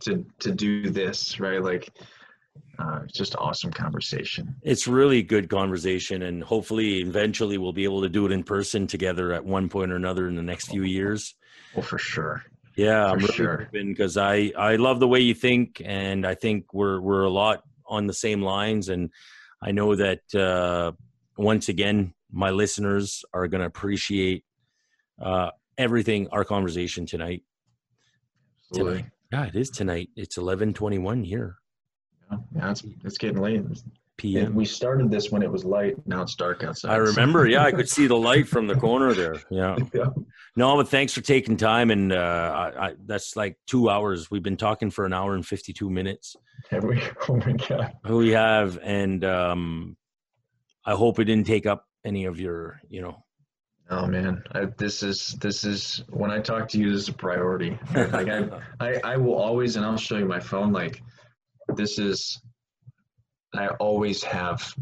to to do this, right? Like, uh, just awesome conversation. It's really good conversation, and hopefully, eventually, we'll be able to do it in person together at one point or another in the next few years. Well, for sure. Yeah, I'm really sure. because I I love the way you think, and I think we're we're a lot on the same lines, and I know that uh, once again my listeners are going to appreciate uh, everything our conversation tonight. Absolutely. Tonight. Yeah, it is tonight. It's eleven twenty one here. Yeah, yeah, it's it's getting late. PM. we started this when it was light. Now it's dark outside. I remember. yeah, I could see the light from the corner there. Yeah. [LAUGHS] yeah. No, but thanks for taking time, and uh, I, I, that's like two hours. We've been talking for an hour and fifty two minutes. Have we? [LAUGHS] Oh my god. We have, and um, I hope it didn't take up any of your you know oh man I, this is this is when i talk to you this is a priority like I, [LAUGHS] I i will always and i'll show you my phone like this is i always have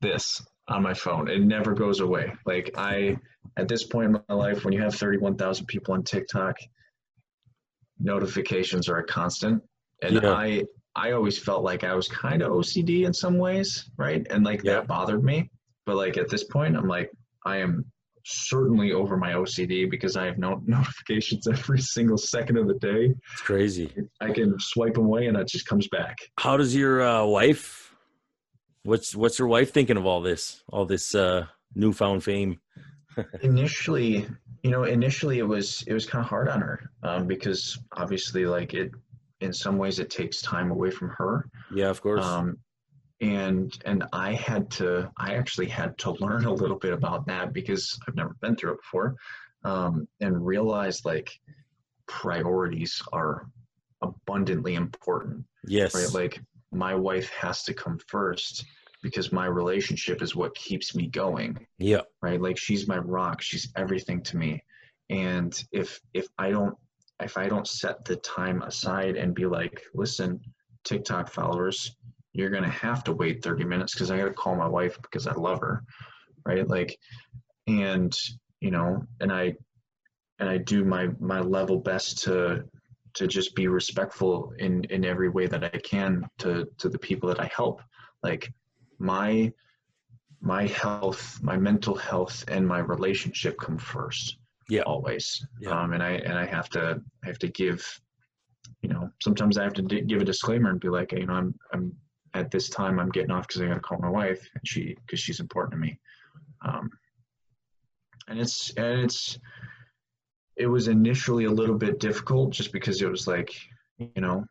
this on my phone it never goes away like i at this point in my life when you have 31000 people on tiktok notifications are a constant and yeah. i i always felt like i was kind of ocd in some ways right and like yeah. that bothered me but like at this point, I'm like, I am certainly over my OCD because I have no [LAUGHS] notifications every single second of the day. It's crazy. I can swipe them away and it just comes back. How does your uh, wife? What's what's your wife thinking of all this? All this uh, newfound fame. [LAUGHS] initially, you know, initially it was it was kind of hard on her um, because obviously, like it, in some ways, it takes time away from her. Yeah, of course. Um, and and i had to i actually had to learn a little bit about that because i've never been through it before um, and realize like priorities are abundantly important yes right like my wife has to come first because my relationship is what keeps me going yeah right like she's my rock she's everything to me and if if i don't if i don't set the time aside and be like listen tiktok followers you're going to have to wait 30 minutes because I got to call my wife because I love her. Right. Like, and, you know, and I, and I do my, my level best to, to just be respectful in, in every way that I can to, to the people that I help. Like my, my health, my mental health and my relationship come first. Yeah. Always. Yeah. Um, and I, and I have to, I have to give, you know, sometimes I have to d- give a disclaimer and be like, you know, I'm, I'm at this time I'm getting off because I got to call my wife and she because she's important to me. Um, and it's and it's it was initially a little bit difficult just because it was like you know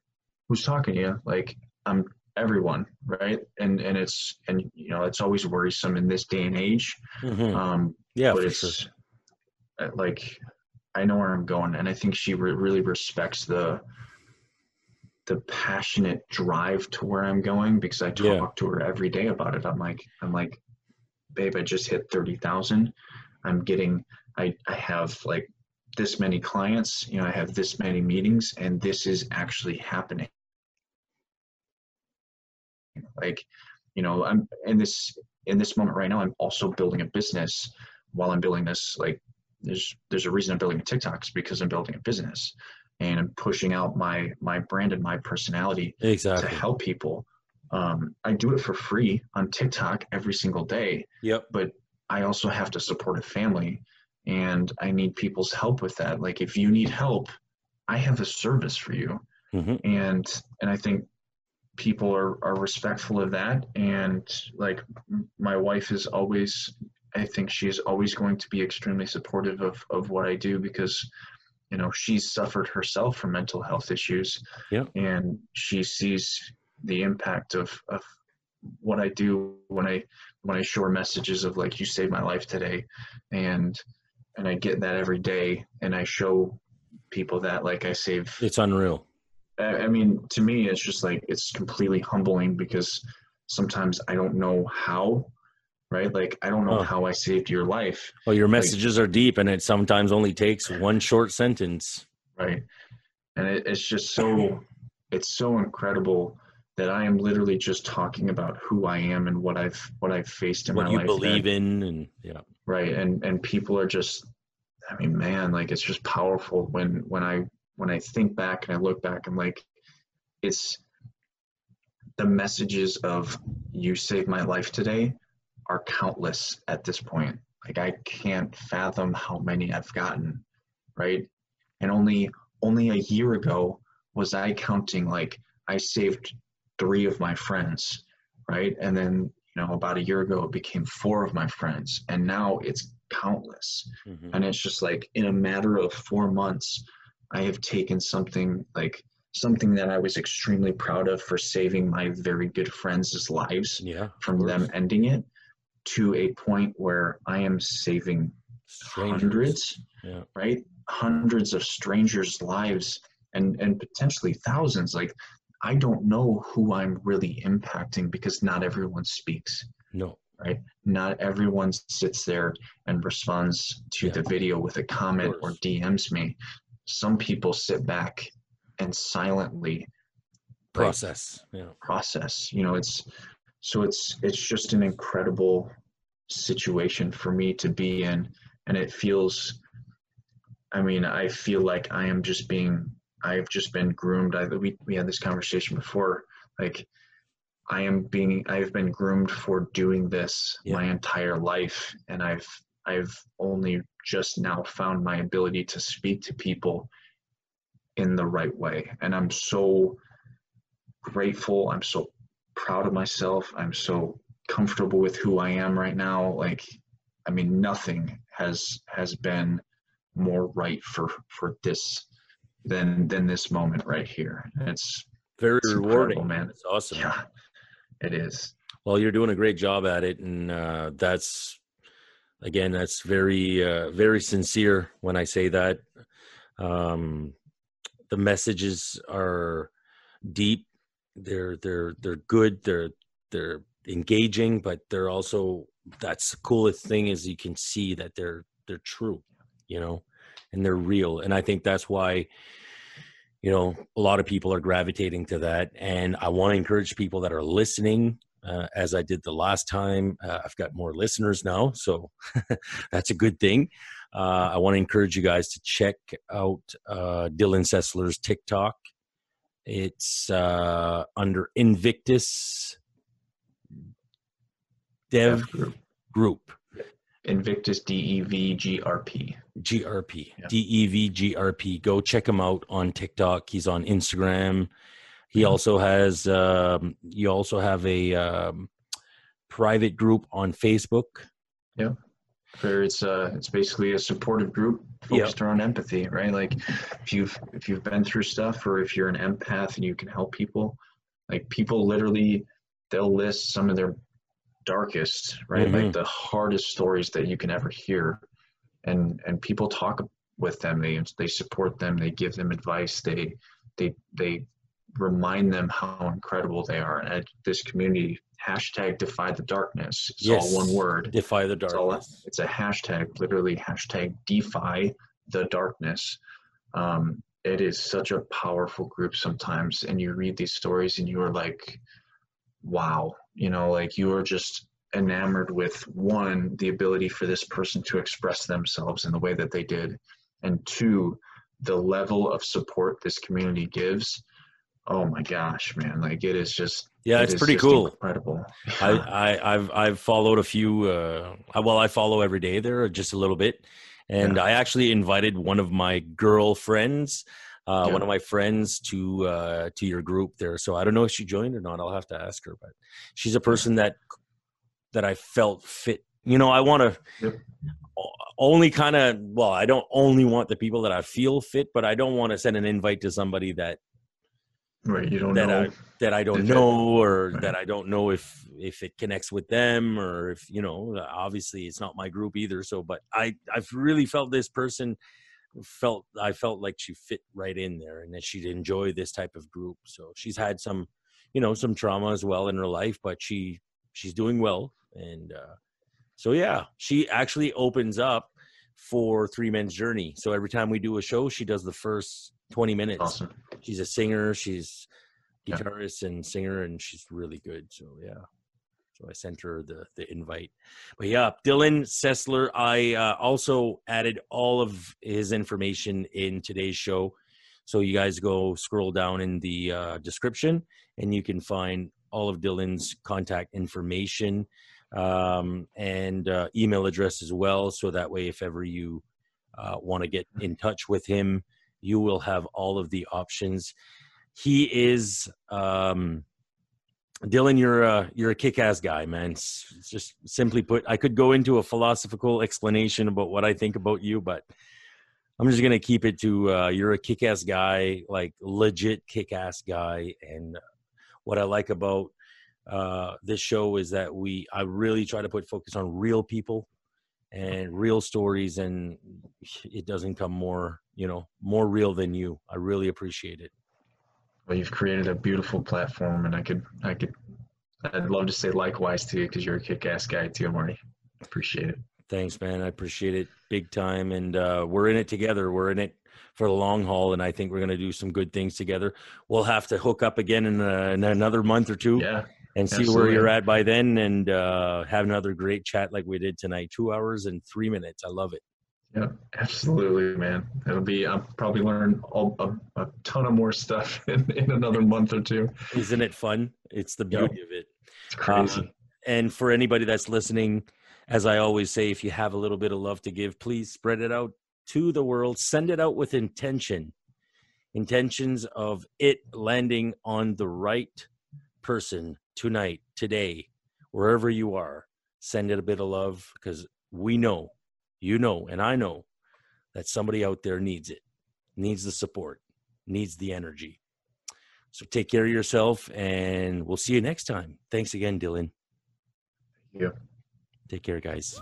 who's talking to you like I'm everyone right and and it's and you know it's always worrisome in this day and age. Mm-hmm. Um, yeah, but it's sure. Uh, like I know where I'm going and I think she re- really respects the the passionate drive to where I'm going because I talk yeah. to her every day about it. I'm like, I'm like, babe, I just hit 30,000. I'm getting, I, I have like this many clients, you know, I have this many meetings and this is actually happening. Like, you know, I'm in this, in this moment right now, I'm also building a business while I'm building this, like there's, there's a reason I'm building a TikToks because I'm building a business and I'm pushing out my my brand and my personality exactly. to help people. Um, I do it for free on TikTok every single day. Yep. But I also have to support a family, and I need people's help with that. Like if you need help, I have a service for you. Mhm. And and I think people are are respectful of that and like my wife is always I think she's always going to be extremely supportive of of what I do because you know she's suffered herself from mental health issues Yeah. and she sees the impact of of what I do when I when I share messages of like you saved my life today and and I get that every day and I show people that like I save It's unreal. I I mean to me it's just like it's completely humbling because sometimes I don't know how right like I don't know Huh. how I saved your life Well, your messages are deep, and it sometimes only takes one short sentence. right and it, it's just so it's so incredible that I am literally just talking about who I am and what I've what I've faced in What my you believe that- in, and yeah, right and and people are just i mean man like it's just powerful when when i when i think back and i look back i'm like it's the messages of you saved my life today are countless at this point. Like i can't fathom how many i've gotten right? And only only a year ago was i counting like i saved three of my friends right? And then you know about a year ago it became four of my friends and now it's countless. Mhm. and it's just like in a matter of four months i have taken something like something that i was extremely proud of for saving my very good friends' lives yeah, from them ending it to a point where i am saving Strangers. hundreds Yeah, right? Hundreds of strangers lives and and potentially thousands. Like i don't know who i'm really impacting because not everyone speaks no, right not everyone sits there and responds to Yeah. the video with a comment or dms me some people sit back and silently like, process. Yeah, process you know it's so it's it's just an incredible situation for me to be in and it feels i mean i feel like i am just being i've just been groomed i we, we had this conversation before like i am being i've been groomed for doing this Yeah. my entire life and i've i've only just now found my ability to speak to people in the right way and i'm so grateful. I'm so proud of myself. I'm so comfortable with who I am right now. Like, I mean, nothing has has been more right for for this than than this moment right here. It's very It's rewarding, man. It's awesome. yeah, it is. Well, you're doing a great job at it, and uh, that's again, that's very, uh, very sincere when I say that. Um, the messages are deep. They're they're they're good. They're they're engaging, but they're also that's the coolest thing is you can see that they're they're true, you know, and they're real. And I think that's why you know a lot of people are gravitating to that. And I want to encourage people that are listening uh, as I did the last time. Uh, I've got more listeners now, so [LAUGHS] that's a good thing. Uh, I want to encourage you guys to check out uh, Dylan Sessler's TikTok. It's uh, under Invictus Dev group. Invictus D E V G R P. GRP, Yeah. D-E-V-G-R-P. Go check him out on TikTok. He's on Instagram. He Mhm. also has. Um, you also have a um, private group on Facebook. Yeah. Where it's uh it's basically a supportive group Yeah. focused around empathy, right? Like if you've if you've been through stuff or if you're an empath and you can help people, like people literally they'll list some of their darkest, right? Mhm. Like the hardest stories that you can ever hear. And and people talk with them, they they support them, they give them advice, they they they remind them how incredible they are. And at this community, hashtag defy the darkness. It's Yes. all one word. Defy the It's all darkness. it's a hashtag, literally hashtag defy the darkness. Um, it is such a powerful group sometimes, and you read these stories and you are like, wow, you know, like you are just enamored with one, the ability for this person to express themselves in the way that they did, and two, the level of support this community gives. Oh my gosh, man! Like it is just Yeah, it's is pretty cool. incredible. I, [LAUGHS] I, I've I've followed a few. Uh, well, I follow every day there, just a little bit, and Yeah. I actually invited one of my girlfriends uh, Yeah. one of my friends to uh, to your group there. So I don't know if she joined or not. I'll have to ask her. But she's a person that that I felt fit. You know, I want to Yep. only kind of well, I don't only want the people that I feel fit, but I don't want to send an invite to somebody that Right. You don't that know. I that I don't know or right. that I don't know if if it connects with them or if you know obviously it's not my group either so but I I've really felt this person felt I felt like she fit right in there and that she'd enjoy this type of group. So she's had some you know some trauma as well in her life but she she's doing well and uh so yeah she actually opens up for three men's journey. So every time we do a show she does the first 20 minutes. Awesome. she's a singer she's Yeah. guitarist and singer and she's really good. So yeah so i sent her the the invite. But yeah dylan sessler i uh, also added all of his information in today's show. So you guys go scroll down in the uh, description and you can find all of dylan's contact information um, and uh, email address as well. So that way if ever you uh, want to get in touch with him you will have all of the options. He is um Dylan, you're a you're a kick-ass guy, man. It's just simply put, I could go into a philosophical explanation about what I think about you, but I'm just gonna keep it to uh, you're a kick-ass guy, like legit kick-ass guy. And what I like about uh, this show is that we I really try to put focus on real people and real stories, and it doesn't come more you know more real than you. I really appreciate it. Well, you've created a beautiful platform, and I could, I could, I'd love to say likewise to you because you're a kick-ass guy too, Marty. Appreciate it. Thanks, man. I appreciate it big time. And uh, we're in it together. We're in it for the long haul. And I think we're going to do some good things together. We'll have to hook up again in, uh, in another month or two Yeah, and see where you're at by then and uh, have another great chat like we did tonight. Two hours and three minutes. I love it. Yeah, absolutely, man. It'll be. I'll probably learn a, a ton of more stuff [LAUGHS] in, in another month or two. Isn't it fun? It's the Yep. beauty of it. It's crazy. Uh, and for anybody that's listening, as I always say, if you have a little bit of love to give, please spread it out to the world. Send it out with intention, intentions of it landing on the right person tonight, today, wherever you are. Send it a bit of love because we know, you know, and I know that somebody out there needs it, needs the support, needs the energy. So take care of yourself, and we'll see you next time. Thanks again, Dylan. Yeah. Take care, guys.